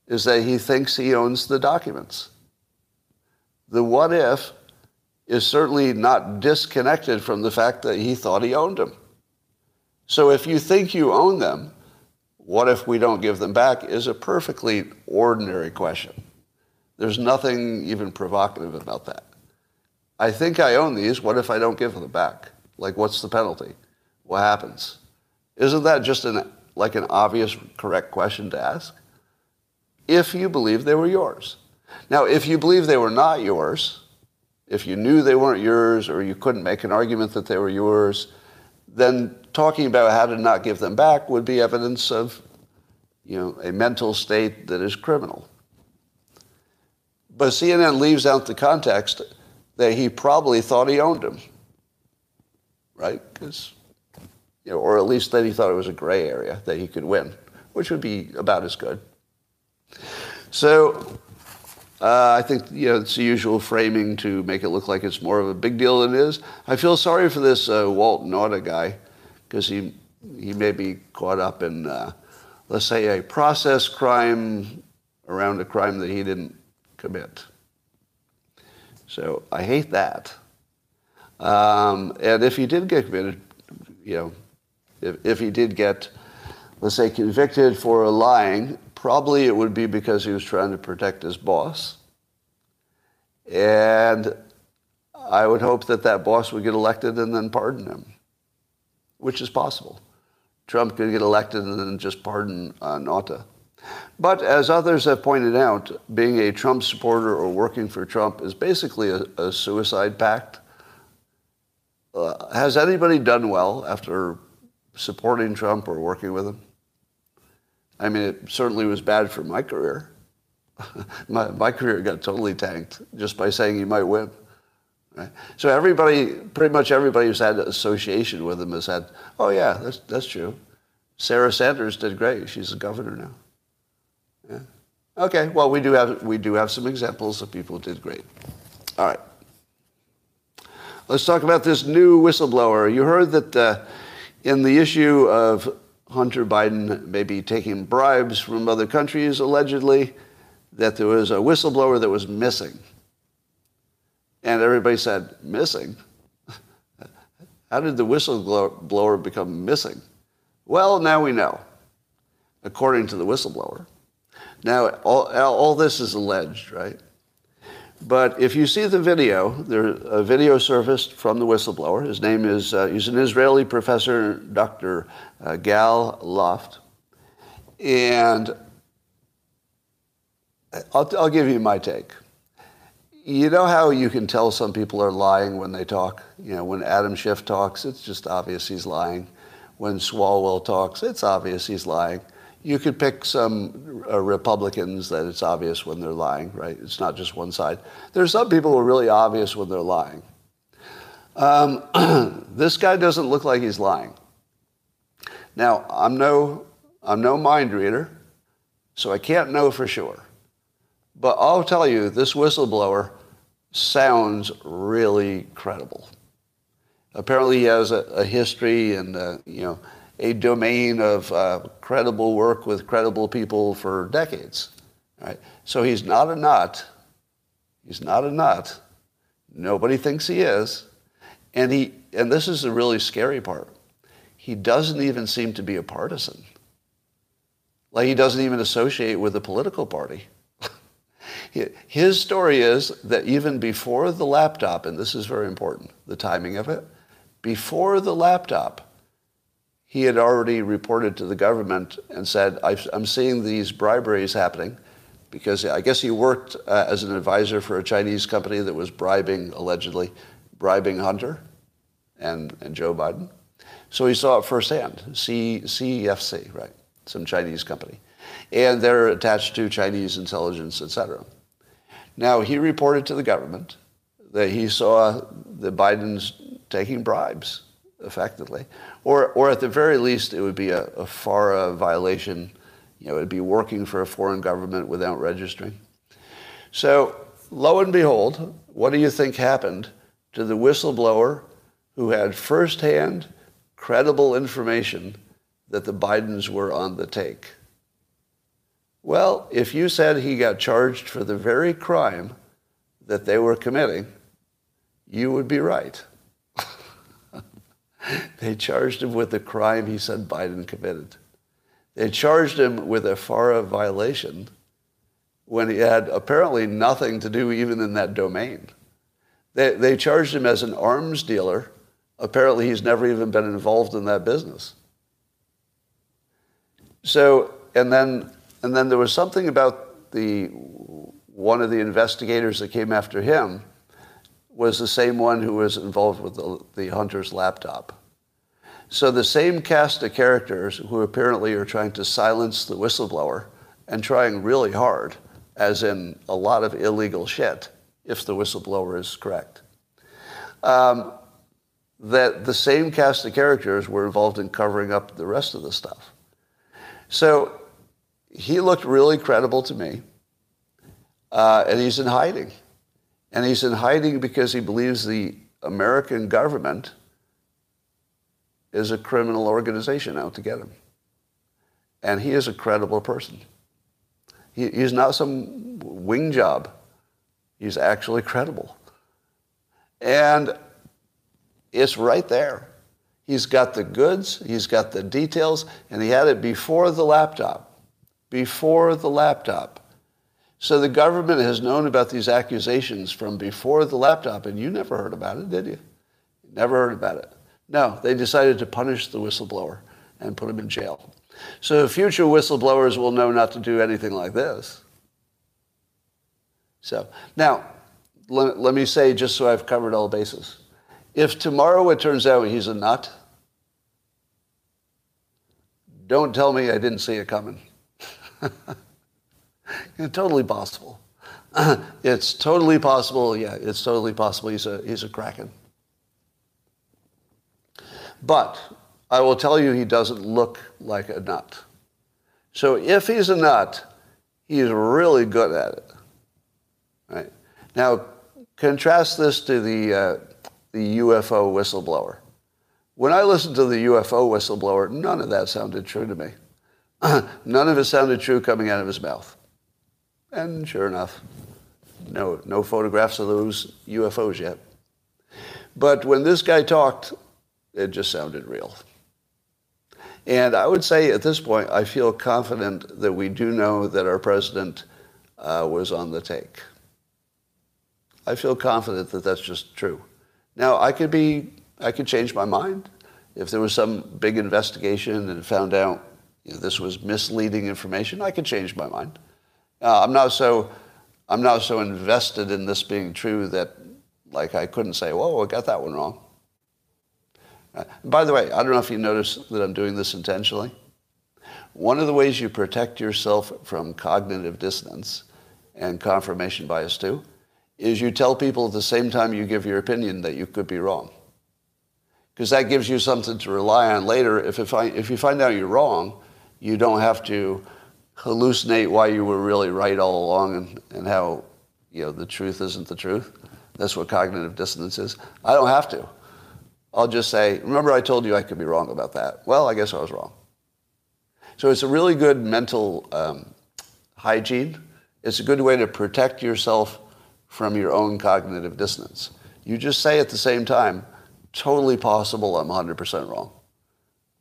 is that he thinks he owns the documents. The what if is certainly not disconnected from the fact that he thought he owned them. So if you think you own them, what if we don't give them back is a perfectly ordinary question. There's nothing even provocative about that. I think I own these. What if I don't give them back? Like, what's the penalty? What happens? Isn't that just an like an obvious, correct question to ask? If you believe they were yours. Now, if you believe they were not yours, if you knew they weren't yours or you couldn't make an argument that they were yours, then talking about how to not give them back would be evidence of you know, a mental state that is criminal. But CNN leaves out the context that he probably thought he owned them, right? Because you know, or at least that he thought it was a gray area that he could win, which would be about as good. So uh, I think you know it's the usual framing to make it look like it's more of a big deal than it is. I feel sorry for this uh, Walt Nauta guy because he he may be caught up in uh, let's say a process crime around a crime that he didn't commit. So I hate that. Um, and if he did get committed, you know, if, if he did get, let's say, convicted for lying, probably it would be because he was trying to protect his boss. And I would hope that that boss would get elected and then pardon him, which is possible. Trump could get elected and then just pardon uh, Nauta. But as others have pointed out, being a Trump supporter or working for Trump is basically a, a suicide pact. Uh, has anybody done well after supporting Trump or working with him. I mean, it certainly was bad for my career. my, my career got totally tanked just by saying he might win. Right? So everybody, pretty much everybody who's had an association with him has said, oh yeah, that's, that's true. Sarah Sanders did great. She's the governor now. Yeah. Okay, well, we do, have, we do have some examples of people who did great. All right. Let's talk about this new whistleblower. You heard that uh, in the issue of Hunter Biden maybe taking bribes from other countries, allegedly, that there was a whistleblower that was missing. And everybody said, missing? How did the whistleblower become missing? Well, now we know, according to the whistleblower. Now, all, all this is alleged, right? But if you see the video, there's a video surfaced from the whistleblower. His name is, uh, he's an Israeli professor, Dr. Uh, Gal Luft. And I'll, I'll give you my take. You know how you can tell some people are lying when they talk? You know, when Adam Schiff talks, it's just obvious he's lying. When Swalwell talks, it's obvious he's lying. You could pick some uh, Republicans that it's obvious when they're lying, right? It's not just one side. There's some people who are really obvious when they're lying. Um, this guy doesn't look like he's lying. Now, I'm no, I'm no mind reader, so I can't know for sure. But I'll tell you, this whistleblower sounds really credible. Apparently, he has a, a history and uh, you know a domain of uh, credible work with credible people for decades. Right? So he's not a nut. He's not a nut. Nobody thinks he is. And he and this is the really scary part. He doesn't even seem to be a partisan. Like he doesn't even associate with a political party. His story is that even before the laptop, and this is very important, the timing of it, before the laptop, he had already reported to the government and said, I'm seeing these briberies happening because I guess he worked uh, as an advisor for a Chinese company that was bribing, allegedly, bribing Hunter and, and Joe Biden. So he saw it firsthand, C, CEFC, right, some Chinese company. And they're attached to Chinese intelligence, et cetera. Now, he reported to the government that he saw the Bidens taking bribes, effectively. Or, or at the very least, it would be a, a FARA violation. You know, it would be working for a foreign government without registering. So, lo and behold, what do you think happened to the whistleblower who had firsthand, credible information that the Bidens were on the take? Well, if you said he got charged for the very crime that they were committing, you would be right. They charged him with the crime he said Biden committed. They charged him with a FARA violation when he had apparently nothing to do even in that domain. They, they charged him as an arms dealer. Apparently, he's never even been involved in that business. So, and then and then there was something about the one of the investigators that came after him was the same one who was involved with the, the Hunter's laptop. So the same cast of characters who apparently are trying to silence the whistleblower and trying really hard, as in a lot of illegal shit, if the whistleblower is correct. Um, that the same cast of characters were involved in covering up the rest of the stuff. So he looked really credible to me. Uh, and he's in hiding. And he's in hiding because he believes the American government is a criminal organization out to get him. And he is a credible person. He, he's not some wing job. He's actually credible. And it's right there. He's got the goods, he's got the details, and he had it before the laptop before the laptop. So the government has known about these accusations from before the laptop, and you never heard about it, did you? Never heard about it. No, they decided to punish the whistleblower and put him in jail. So future whistleblowers will know not to do anything like this. So now, let, let me say, just so I've covered all bases. If tomorrow it turns out he's a nut, don't tell me I didn't see it coming. totally possible. it's totally possible. Yeah, it's totally possible. He's a he's a kraken. But I will tell you, he doesn't look like a nut. So if he's a nut, he's really good at it. Right now, contrast this to the uh, the UFO whistleblower. When I listened to the UFO whistleblower, none of that sounded true to me. None of it sounded true coming out of his mouth. And sure enough, no, no photographs of those UFOs yet. But when this guy talked, it just sounded real. And I would say at this point, I feel confident that we do know that our president uh, was on the take. I feel confident that that's just true. Now, I could be, I could change my mind if there was some big investigation and found out you know, this was misleading information. I could change my mind. Uh, I'm not so, I'm not so invested in this being true that, like, I couldn't say, "Whoa, I got that one wrong." Uh, by the way, I don't know if you notice that I'm doing this intentionally. One of the ways you protect yourself from cognitive dissonance and confirmation bias too is you tell people at the same time you give your opinion that you could be wrong. Because that gives you something to rely on later. If, if, I, if you find out you're wrong, you don't have to hallucinate why you were really right all along and, and how you know, the truth isn't the truth. That's what cognitive dissonance is. I don't have to. I'll just say, remember I told you I could be wrong about that. Well, I guess I was wrong. So it's a really good mental um, hygiene. It's a good way to protect yourself from your own cognitive dissonance. You just say at the same time, totally possible I'm 100% wrong.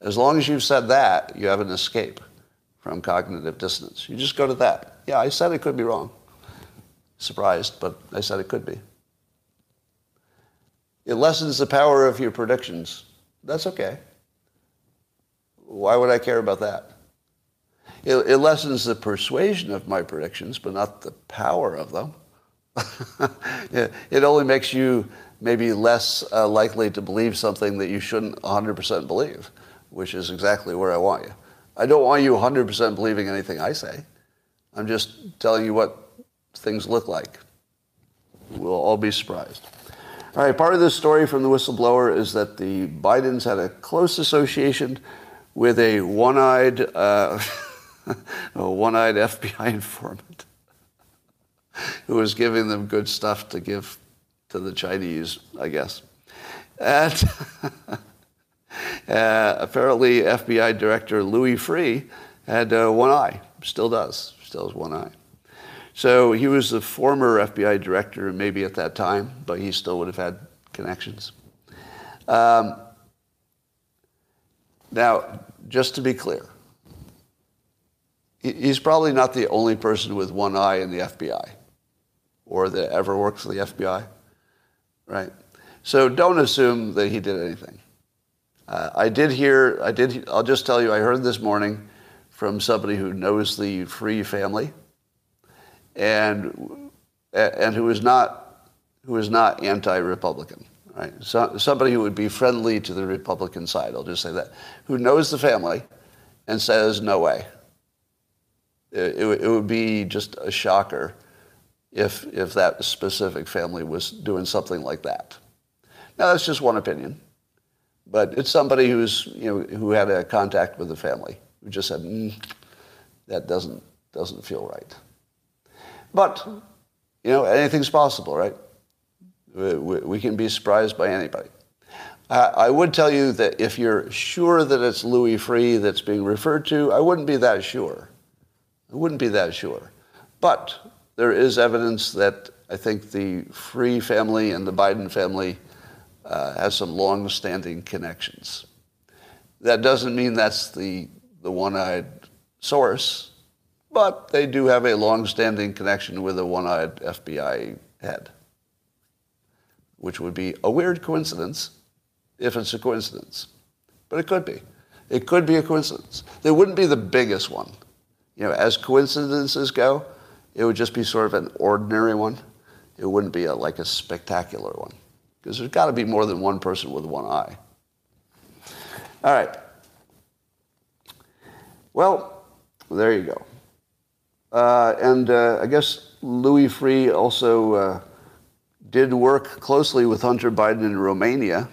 As long as you've said that, you have an escape from cognitive dissonance. You just go to that. Yeah, I said it could be wrong. Surprised, but I said it could be. It lessens the power of your predictions. That's okay. Why would I care about that? It, it lessens the persuasion of my predictions, but not the power of them. it only makes you maybe less uh, likely to believe something that you shouldn't 100% believe, which is exactly where I want you. I don't want you 100% believing anything I say. I'm just telling you what things look like. We'll all be surprised. All right, part of this story from the whistleblower is that the Bidens had a close association with a one-eyed, uh, a one-eyed FBI informant who was giving them good stuff to give to the Chinese, I guess. And uh, apparently, FBI Director Louis Freeh had uh, one eye, still does, still has one eye. So he was the former FBI director, maybe at that time, but he still would have had connections. Um, now, just to be clear, he's probably not the only person with one eye in the FBI or that ever works for the FBI, right? So don't assume that he did anything. Uh, I did hear, I did, I'll just tell you, I heard this morning from somebody who knows the Freeh family and, and who is not, who is not anti-Republican, right? So, somebody who would be friendly to the Republican side, I'll just say that, who knows the family and says, no way. It, it, it would be just a shocker if, if that specific family was doing something like that. Now, that's just one opinion, but it's somebody who's, you know, who had a contact with the family who just said, mm, that doesn't, doesn't feel right. But, you know, anything's possible, right? We, we can be surprised by anybody. I would tell you that if you're sure that it's Louis Freeh that's being referred to, I wouldn't be that sure. I wouldn't be that sure. But there is evidence that I think the Freeh family and the Biden family uh, has some long-standing connections. That doesn't mean that's the, the one-eyed source, but they do have a long-standing connection with a one-eyed FBI head, which would be a weird coincidence if it's a coincidence. But it could be. It could be a coincidence. It wouldn't be the biggest one. You know, as coincidences go, it would just be sort of an ordinary one. It wouldn't be a, like a spectacular one. Because there's got to be more than one person with one eye. All right. Well, there you go. Uh, and uh, I guess Louis Freeh also uh, did work closely with Hunter Biden in Romania.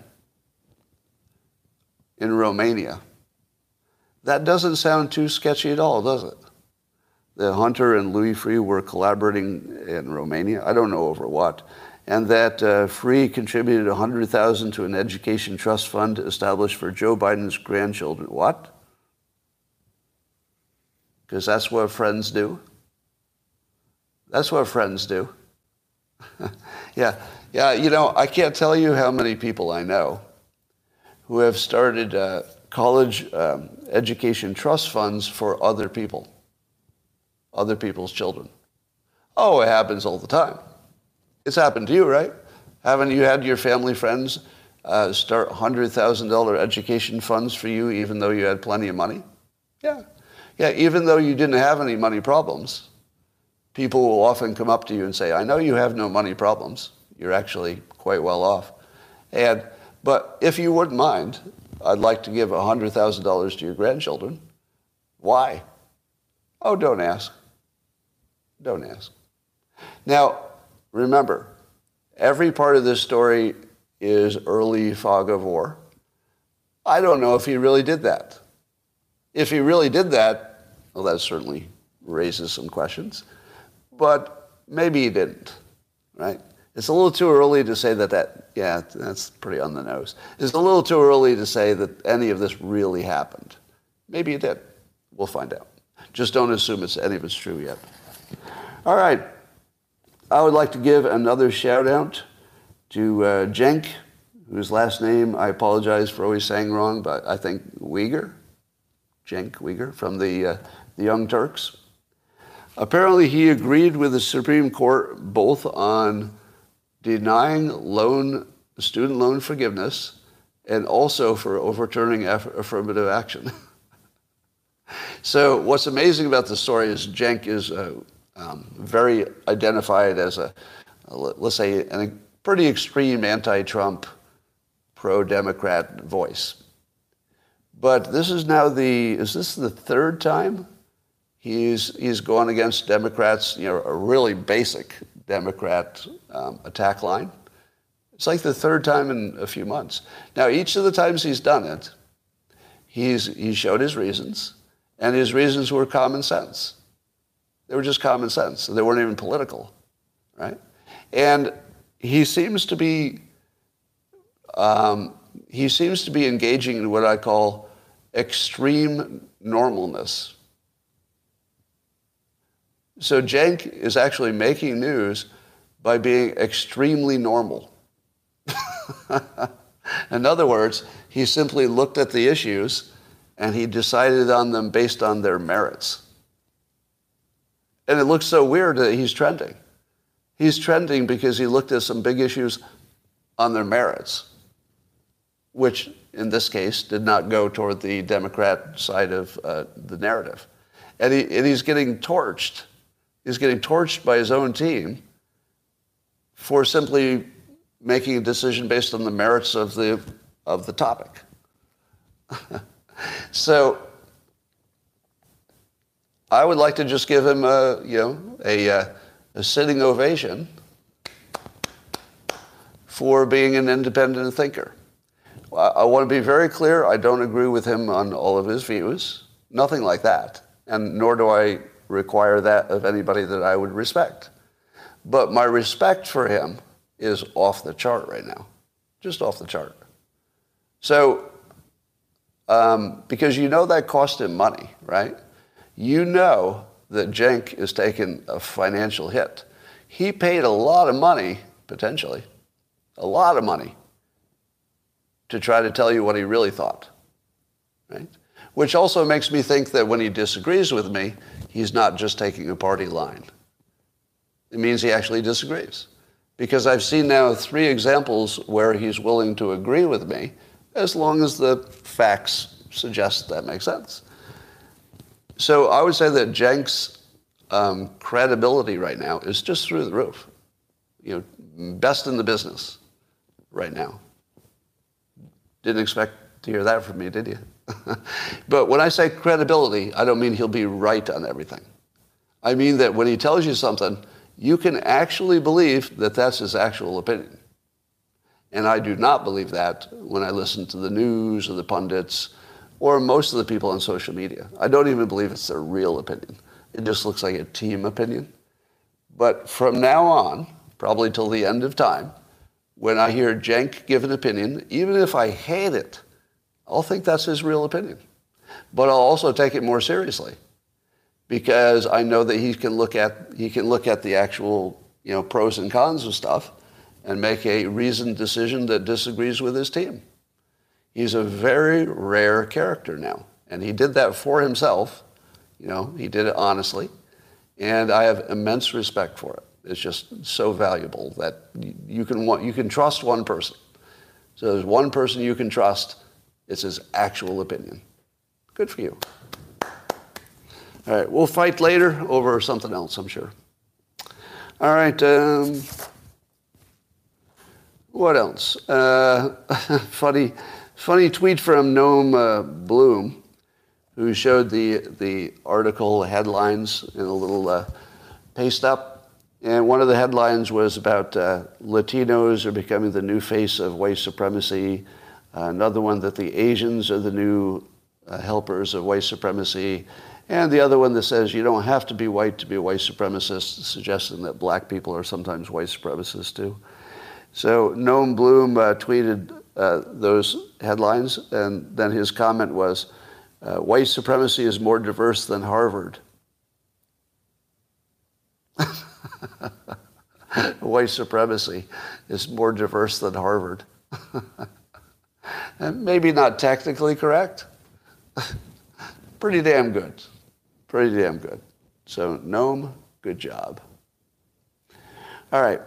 In Romania. That doesn't sound too sketchy at all, does it? that Hunter and Louis Freeh were collaborating in Romania. I don't know over what. And that uh, Freeh contributed 100000 to an education trust fund established for Joe Biden's grandchildren. What? Because that's what friends do. That's what friends do. yeah, yeah. You know, I can't tell you how many people I know who have started uh, college um, education trust funds for other people other people's children. Oh, it happens all the time. It's happened to you, right? Haven't you had your family friends uh, start $100,000 education funds for you even though you had plenty of money? Yeah. Yeah, even though you didn't have any money problems, people will often come up to you and say, I know you have no money problems. You're actually quite well off. And, but if you wouldn't mind, I'd like to give $100,000 to your grandchildren. Why? Oh, don't ask. Don't ask. Now, remember, every part of this story is early fog of war. I don't know if he really did that. If he really did that, well, that certainly raises some questions. But maybe he didn't, right? It's a little too early to say that that, yeah, that's pretty on the nose. It's a little too early to say that any of this really happened. Maybe it did. We'll find out. Just don't assume it's any of it's true yet. All right. I would like to give another shout out to uh, Cenk, whose last name I apologize for always saying wrong, but I think Uygur. Cenk Uygur from the, uh, the Young Turks. Apparently, he agreed with the Supreme Court both on denying loan, student loan forgiveness and also for overturning affirmative action. so, what's amazing about the story is Cenk is uh, um, very identified as a, a let's say, a pretty extreme anti Trump, pro Democrat voice. But this is now the, is this the third time he's, he's gone against Democrats, you know, a really basic Democrat um, attack line? It's like the third time in a few months. Now, each of the times he's done it, he's, he showed his reasons, and his reasons were common sense. They were just common sense. They weren't even political, right? And he seems to be um, he seems to be engaging in what I call extreme normalness. So Cenk is actually making news by being extremely normal. in other words, he simply looked at the issues and he decided on them based on their merits. And it looks so weird that he's trending. He's trending because he looked at some big issues on their merits, which in this case did not go toward the Democrat side of uh, the narrative. And, he, and he's getting torched. He's getting torched by his own team for simply making a decision based on the merits of the, of the topic. so I would like to just give him a, you know, a, uh, a sitting ovation for being an independent thinker. I want to be very clear. I don't agree with him on all of his views. Nothing like that. And nor do I require that of anybody that I would respect. But my respect for him is off the chart right now. Just off the chart. So, um, because you know that cost him money, right? You know that Cenk is taking a financial hit. He paid a lot of money, potentially, a lot of money, to try to tell you what he really thought. Right? Which also makes me think that when he disagrees with me, he's not just taking a party line. It means he actually disagrees. Because I've seen now three examples where he's willing to agree with me as long as the facts suggest that makes sense. So I would say that Cenk's um, credibility right now is just through the roof. You know, best in the business right now. Didn't expect to hear that from me, did you? but when I say credibility, I don't mean he'll be right on everything. I mean that when he tells you something, you can actually believe that that's his actual opinion. And I do not believe that when I listen to the news or the pundits or most of the people on social media. I don't even believe it's their real opinion. It just looks like a team opinion. But from now on, probably till the end of time, when I hear Cenk give an opinion, even if I hate it, I'll think that's his real opinion. But I'll also take it more seriously because I know that he can look at he can look at the actual you know pros and cons of stuff and make a reasoned decision that disagrees with his team. He's a very rare character now. And he did that for himself. You know, he did it honestly. And I have immense respect for it. it. is just so valuable that you can, want, you can trust one person. So there's one person you can trust. It's his actual opinion. Good for you. All right, we'll fight later over something else, I'm sure. All right. Um, what else? Uh, funny, funny tweet from Noam uh, Blum, who showed the the article headlines in a little uh, paste up, and one of the headlines was about uh, Latinos are becoming the new face of white supremacy. another one that the Asians are the new uh, helpers of white supremacy. And the other one that says you don't have to be white to be a white supremacist, suggesting that black people are sometimes white supremacists too. So Noam Blum uh, tweeted uh, those headlines, and then his comment was, uh, white supremacy is more diverse than Harvard. white supremacy is more diverse than Harvard. and maybe not technically correct. Pretty damn good. Pretty damn good. So, Noam, good job. All right.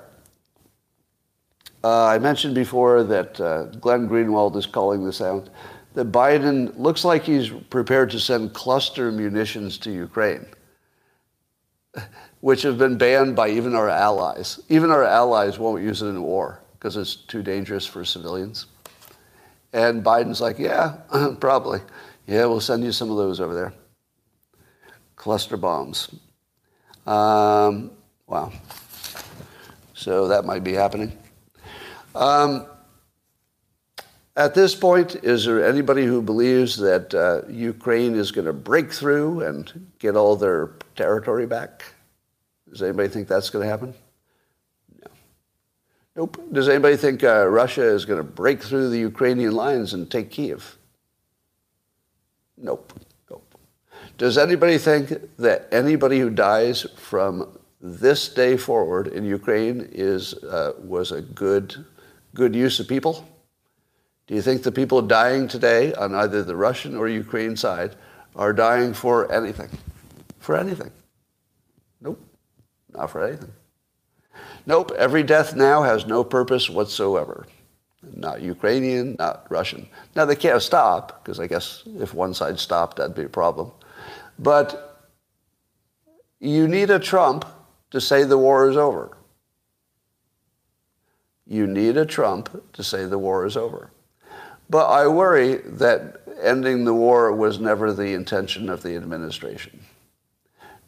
Uh, I mentioned before that uh, Glenn Greenwald is calling this out. That Biden looks like he's prepared to send cluster munitions to Ukraine, which have been banned by even our allies. Even our allies won't use it in war because it's too dangerous for civilians. And Biden's like, yeah, probably. Yeah, we'll send you some of those over there. Cluster bombs. Um, wow. So that might be happening. Um, at this point, is there anybody who believes that uh, Ukraine is going to break through and get all their territory back? Does anybody think that's going to happen? No. Nope. Does anybody think uh, Russia is going to break through the Ukrainian lines and take Kiev? Nope. Nope. Does anybody think that anybody who dies from this day forward in Ukraine is uh, was a good good use of people? Do you think the people dying today on either the Russian or Ukraine side are dying for anything? For anything? Nope. Not for anything. Nope. Every death now has no purpose whatsoever. Not Ukrainian, not Russian. Now they can't stop, because I guess if one side stopped, that'd be a problem. But you need a Trump to say the war is over. You need a Trump to say the war is over. But I worry that ending the war was never the intention of the administration.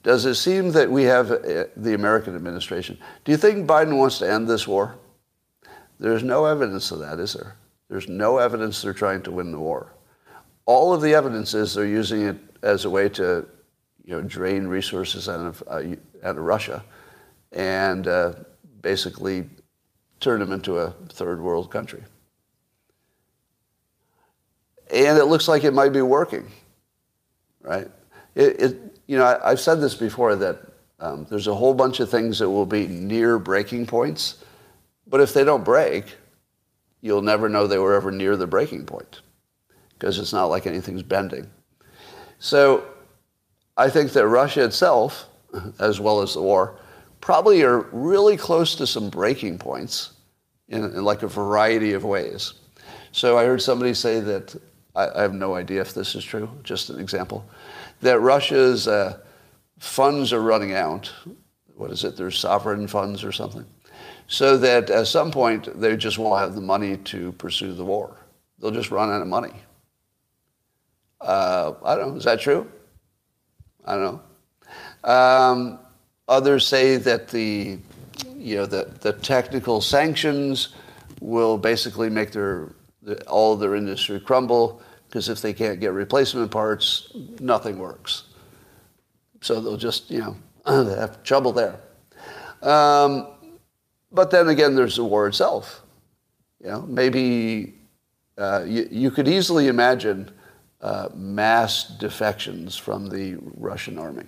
Does it seem that we have uh, the American administration? Do you think Biden wants to end this war? There's no evidence of that, is there? There's no evidence they're trying to win the war. All of the evidence is they're using it as a way to you know, drain resources out of, uh, out of Russia and uh, basically turn them into a third world country. And it looks like it might be working, right? It, it you know, I, have said this before that um, there's a whole bunch of things that will be near breaking points, but if they don't break, you'll never know they were ever near the breaking point because it's not like anything's bending. So I think that Russia itself, as well as the war, probably are really close to some breaking points in, in like a variety of ways. So I heard somebody say that, I, I, have no idea if this is true, just an example, that Russia's uh, funds are running out. What is it? Their sovereign funds or something. So that at some point they just won't have the money to pursue the war. They'll just run out of money. Uh, I don't know. Is that true? I don't know. Um, Others say that the, you know, the, the technical sanctions will basically make their, the, all their industry crumble because if they can't get replacement parts, nothing works. So they'll just, you know, have trouble there. Um, but then again, there's the war itself. You know, maybe uh, you, you, could easily imagine uh, mass defections from the Russian army.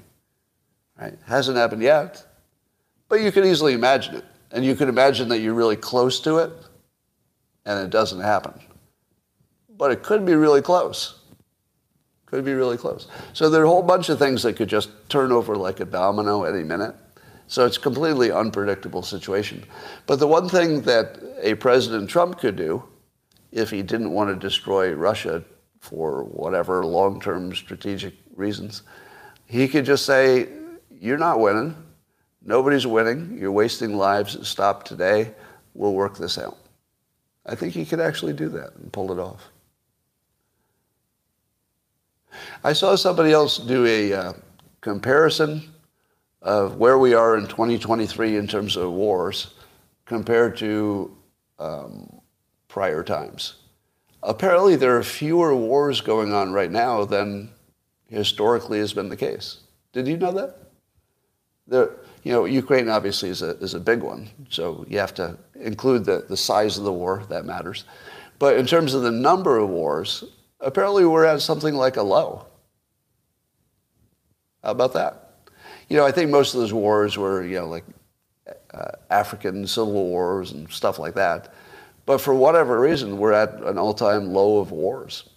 Right? Hasn't happened yet, but you can easily imagine it. And you can imagine that you're really close to it and it doesn't happen. But it could be really close. Could be really close. So there are a whole bunch of things that could just turn over like a domino any minute. So it's a completely unpredictable situation. But the one thing that a President Trump could do, if he didn't want to destroy Russia for whatever long-term strategic reasons, he could just say, you're not winning. Nobody's winning. You're wasting lives. Stop today. We'll work this out. I think he could actually do that and pull it off. I saw somebody else do a uh, comparison of where we are in 2023 in terms of wars compared to um, prior times. Apparently, there are fewer wars going on right now than historically has been the case. Did you know that? There, you know, Ukraine obviously is a, is a big one, so you have to include the, the size of the war, that matters. But in terms of the number of wars, apparently we're at something like a low. How about that? You know, I think most of those wars were, you know, like uh, African civil wars and stuff like that. But for whatever reason, we're at an all-time low of wars.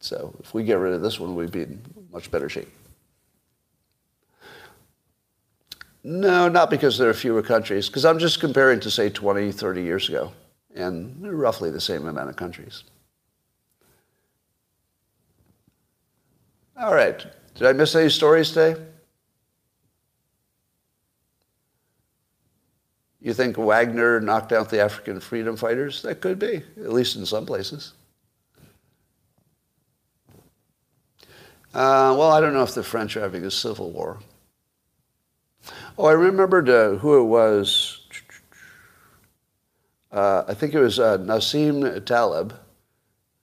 So if we get rid of this one, we'd be in much better shape. No, not because there are fewer countries, because I'm just comparing to, say, 20, 30 years ago, and roughly the same amount of countries. All right. Did I miss any stories today? You think Wagner knocked out the African freedom fighters? That could be, at least in some places. Uh, well, I don't know if the French are having a civil war. Oh, I remembered uh, who it was. Uh, I think it was uh, Nassim Taleb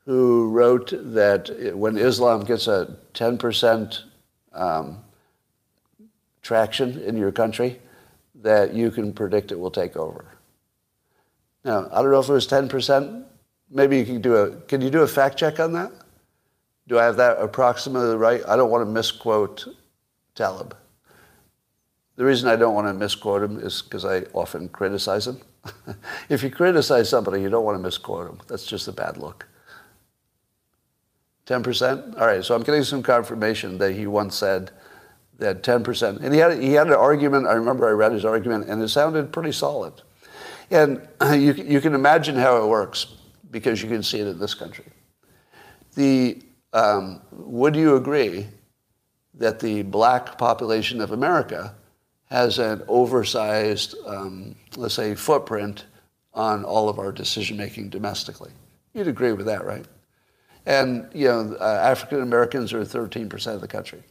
who wrote that when Islam gets a 10% um, traction in your country, that you can predict it will take over. Now, I don't know if it was 10%. Maybe you can do a, can you do a fact check on that? Do I have that approximately right? I don't want to misquote Taleb. The reason I don't want to misquote him is because I often criticize him. if you criticize somebody, you don't want to misquote him. That's just a bad look. 10%? All right, so I'm getting some confirmation that he once said that 10%. And he had, he had an argument, I remember I read his argument, and it sounded pretty solid. And you, you can imagine how it works because you can see it in this country. The, um, would you agree that the black population of America has an oversized, um, let's say, footprint on all of our decision making domestically? You'd agree with that, right? And, you know, uh, African Americans are 13% of the country.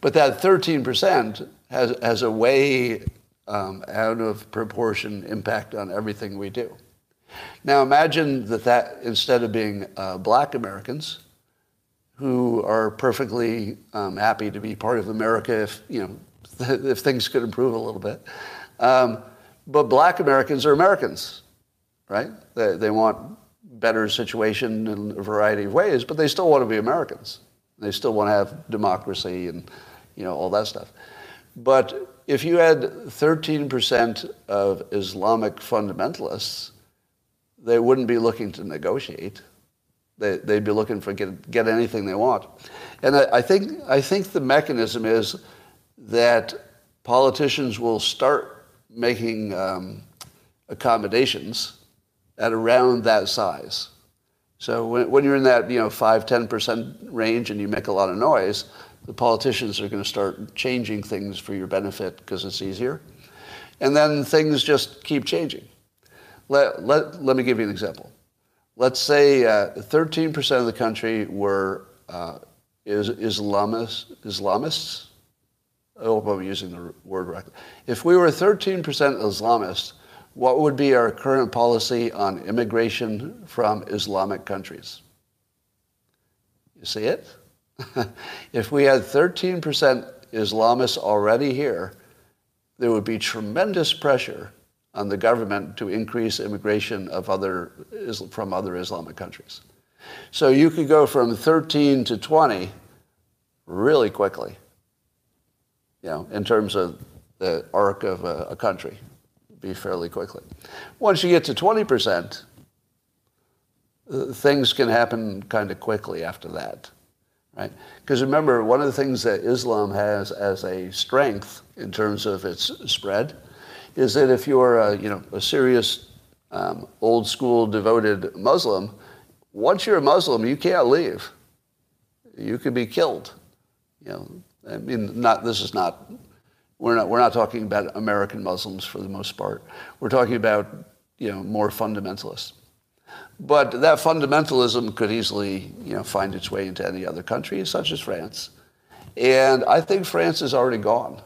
But that 13% has, has a way um, out of proportion impact on everything we do. Now imagine that, that instead of being uh, black Americans, who are perfectly um, happy to be part of America if, you know, if things could improve a little bit. Um, but black Americans are Americans, right? They, they want better situation in a variety of ways, but they still want to be Americans. They still want to have democracy and you know all that stuff. But if you had 13% of Islamic fundamentalists, they wouldn't be looking to negotiate. They, would be looking for get, get anything they want. And I, I, think, I think the mechanism is that politicians will start making um, accommodations at around that size. So when, when you're in that you know five ten percent range and you make a lot of noise, the politicians are going to start changing things for your benefit because it's easier, and then things just keep changing. Let, let, let me give you an example. Let's say uh, 13% of the country were uh, is Islamists, Islamists. I hope I'm using the word right. If we were 13% Islamists, what would be our current policy on immigration from Islamic countries? You see it? if we had 13% Islamists already here, there would be tremendous pressure on the government to increase immigration of other, from other Islamic countries. So you could go from 13 to 20 really quickly, you know, in terms of the arc of a, a country be fairly quickly. Once you get to 20%, uh, things can happen kind of quickly after that. right? Because remember, one of the things that Islam has as a strength in terms of its spread is that if you're a, you know, a serious um, old school devoted Muslim, once you're a Muslim, you can't leave. You could be killed. You know, I mean, not this is not. We're not. We're not talking about American Muslims for the most part. We're talking about you know more fundamentalists. But that fundamentalism could easily you know find its way into any other country, such as France. And I think France is already gone.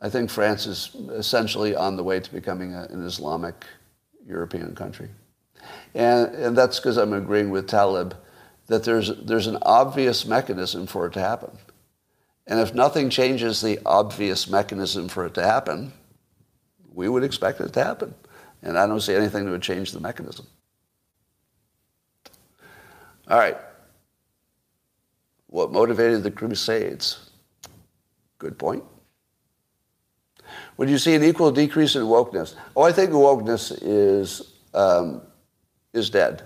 I think France is essentially on the way to becoming a, an Islamic European country. And, and that's because I'm agreeing with Taleb that there's, there's an obvious mechanism for it to happen. And if nothing changes the obvious mechanism for it to happen, we would expect it to happen. And I don't see anything that would change the mechanism. All right. What motivated the Crusades? Good point. Would you see an equal decrease in wokeness? Oh, I think wokeness is, um, is dead.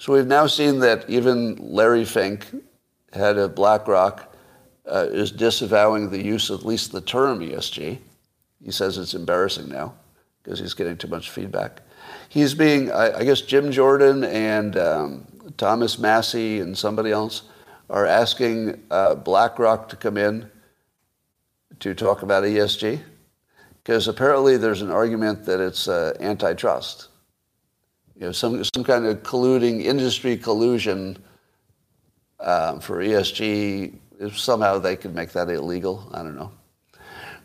So we've now seen that even Larry Fink, head of BlackRock, uh, is disavowing the use of at least the term ESG. He says it's embarrassing now because he's getting too much feedback. He's being, I, I guess, Jim Jordan and um, Thomas Massie and somebody else are asking uh, BlackRock to come in to talk about ESG? Because apparently there's an argument that it's uh, antitrust. You know, some, some kind of colluding, industry collusion um, for ESG, if somehow they could make that illegal, I don't know.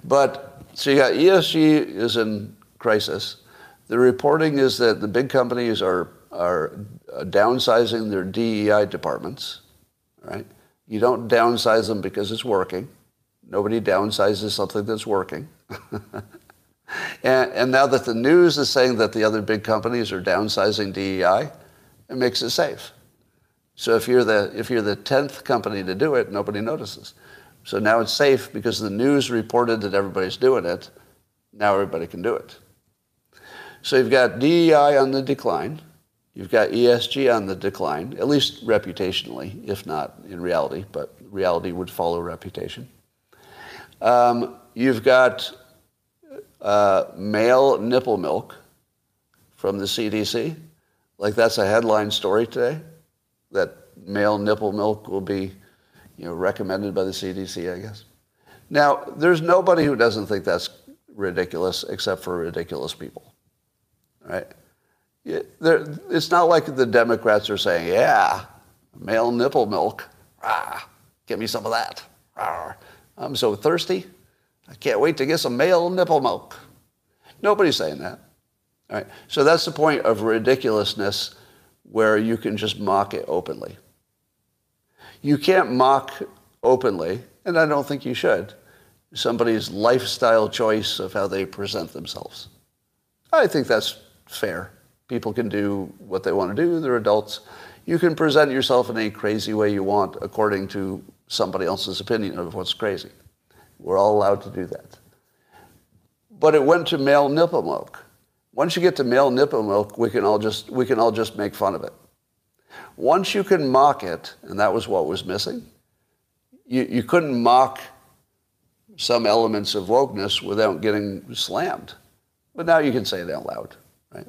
But, so you got ESG is in crisis. The reporting is that the big companies are, are downsizing their DEI departments, right? You don't downsize them because it's working. Nobody downsizes something that's working. and, and, now that the news is saying that the other big companies are downsizing DEI, it makes it safe. So if you're the, if you're the 10th company to do it, nobody notices. So now it's safe because the news reported that everybody's doing it. Now everybody can do it. So you've got DEI on the decline. You've got ESG on the decline, at least reputationally, if not in reality, but reality would follow reputation. Um, you've got uh, male nipple milk from the CDC. Like that's a headline story today, that male nipple milk will be you know, recommended by the CDC, I guess. Now, there's nobody who doesn't think that's ridiculous except for ridiculous people, right? It's not like the Democrats are saying, yeah, male nipple milk, ah, give me some of that. Ah. I'm so thirsty. I can't wait to get some male nipple milk. Nobody's saying that. All right? So that's the point of ridiculousness where you can just mock it openly. You can't mock openly, and I don't think you should, somebody's lifestyle choice of how they present themselves. I think that's fair. People can do what they want to do, they're adults. You can present yourself in any crazy way you want according to somebody else's opinion of what's crazy. We're all allowed to do that. But it went to male nipple milk. Once you get to male nipple milk, we can all just, we can all just make fun of it. Once you can mock it, and that was what was missing, you, you couldn't mock some elements of wokeness without getting slammed. But now you can say it out loud, right?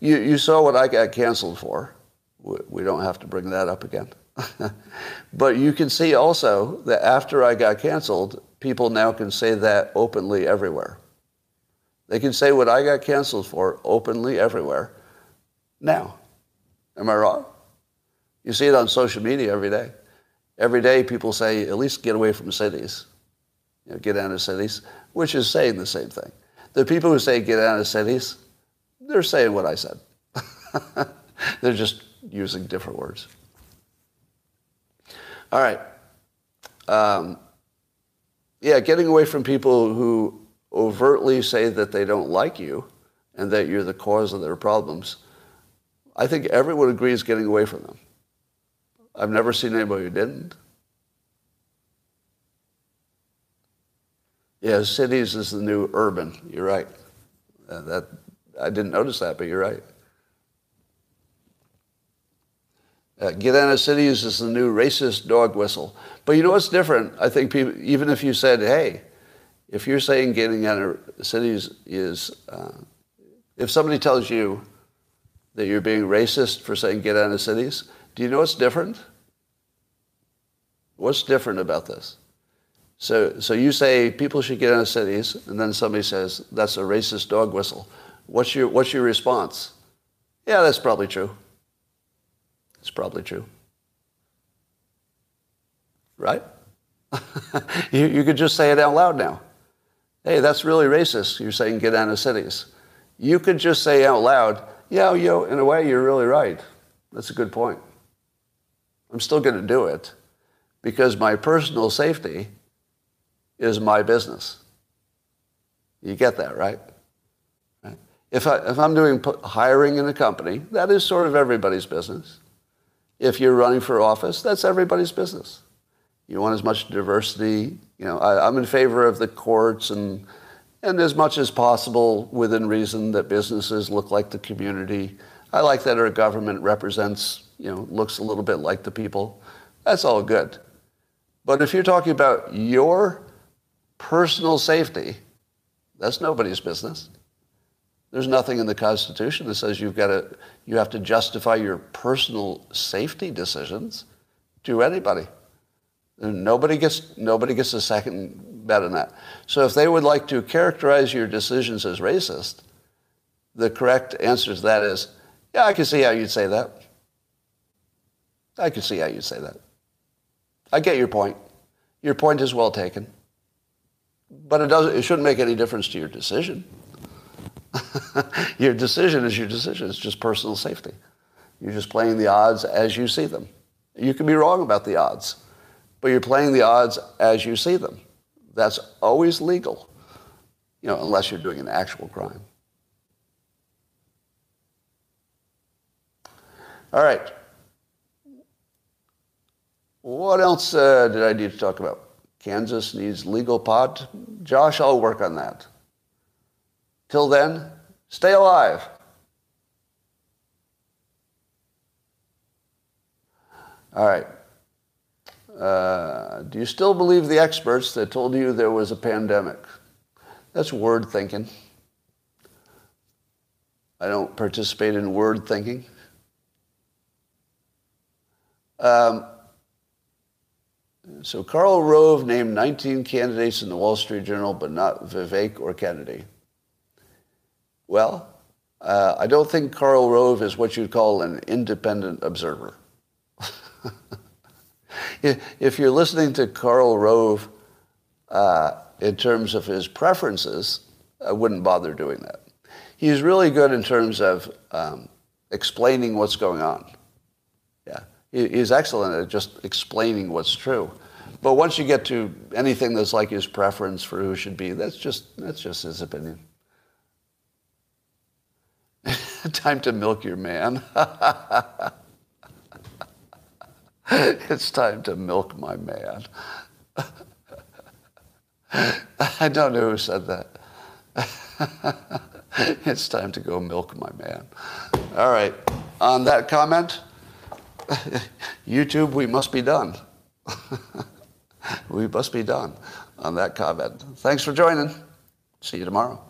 You, you saw what I got canceled for. We don't have to bring that up again. but you can see also that after I got canceled, people now can say that openly everywhere. They can say what I got canceled for openly everywhere now. Am I wrong? You see it on social media every day. Every day people say, at least get away from cities. You know, get out of cities, which is saying the same thing. The people who say get out of cities, they're saying what I said. they're just using different words. All right. Um, yeah, getting away from people who overtly say that they don't like you and that you're the cause of their problems. I think everyone agrees getting away from them. I've never seen anybody who didn't. Yeah, cities is the new urban. You're right. Uh, that I didn't notice that, but you're right. Uh, get out of cities is the new racist dog whistle. But you know what's different? I think people, even if you said, hey, if you're saying out of cities is, uh, if somebody tells you that you're being racist for saying get out of cities, do you know what's different? What's different about this? So, so you say people should get out of cities, and then somebody says that's a racist dog whistle. What's your, what's your response? Yeah, that's probably true. It's probably true. Right? you, you could just say it out loud now. Hey, that's really racist. You're saying get out of cities. You could just say out loud, yeah, yo, in a way, you're really right. That's a good point. I'm still going to do it because my personal safety is my business. You get that, right? right? If, I, if I'm doing hiring in a company, that is sort of everybody's business. If you're running for office, that's everybody's business. You want as much diversity. You know, I, I'm in favor of the courts and, and as much as possible within reason that businesses look like the community. I like that our government represents, you know, looks a little bit like the people. That's all good. But if you're talking about your personal safety, that's nobody's business. There's nothing in the Constitution that says you've got to, you have to justify your personal safety decisions to anybody. Nobody gets, nobody gets a second bet on that. So if they would like to characterize your decisions as racist, the correct answer to that is, yeah, I can see how you'd say that. I can see how you'd say that. I get your point. Your point is well taken. But it, doesn't, it shouldn't make any difference to your decision. your decision is your decision. It's just personal safety. You're just playing the odds as you see them. You can be wrong about the odds, but you're playing the odds as you see them. That's always legal, you know, unless you're doing an actual crime. All right. What else uh, did I need to talk about? Kansas needs legal pot. Josh, I'll work on that. Till then, stay alive. All right. Uh, do you still believe the experts that told you there was a pandemic? That's word thinking. I don't participate in word thinking. Um, so Karl Rove named 19 candidates in the Wall Street Journal, but not Vivek or Kennedy. Well, uh, I don't think Karl Rove is what you'd call an independent observer. if you're listening to Karl Rove uh, in terms of his preferences, I wouldn't bother doing that. He's really good in terms of um, explaining what's going on. Yeah, he's excellent at just explaining what's true. But once you get to anything that's like his preference for who should be, that's just that's just his opinion. Time to milk your man. it's time to milk my man. I don't know who said that. it's time to go milk my man. All right. On that comment, YouTube, we must be done. we must be done on that comment. Thanks for joining. See you tomorrow.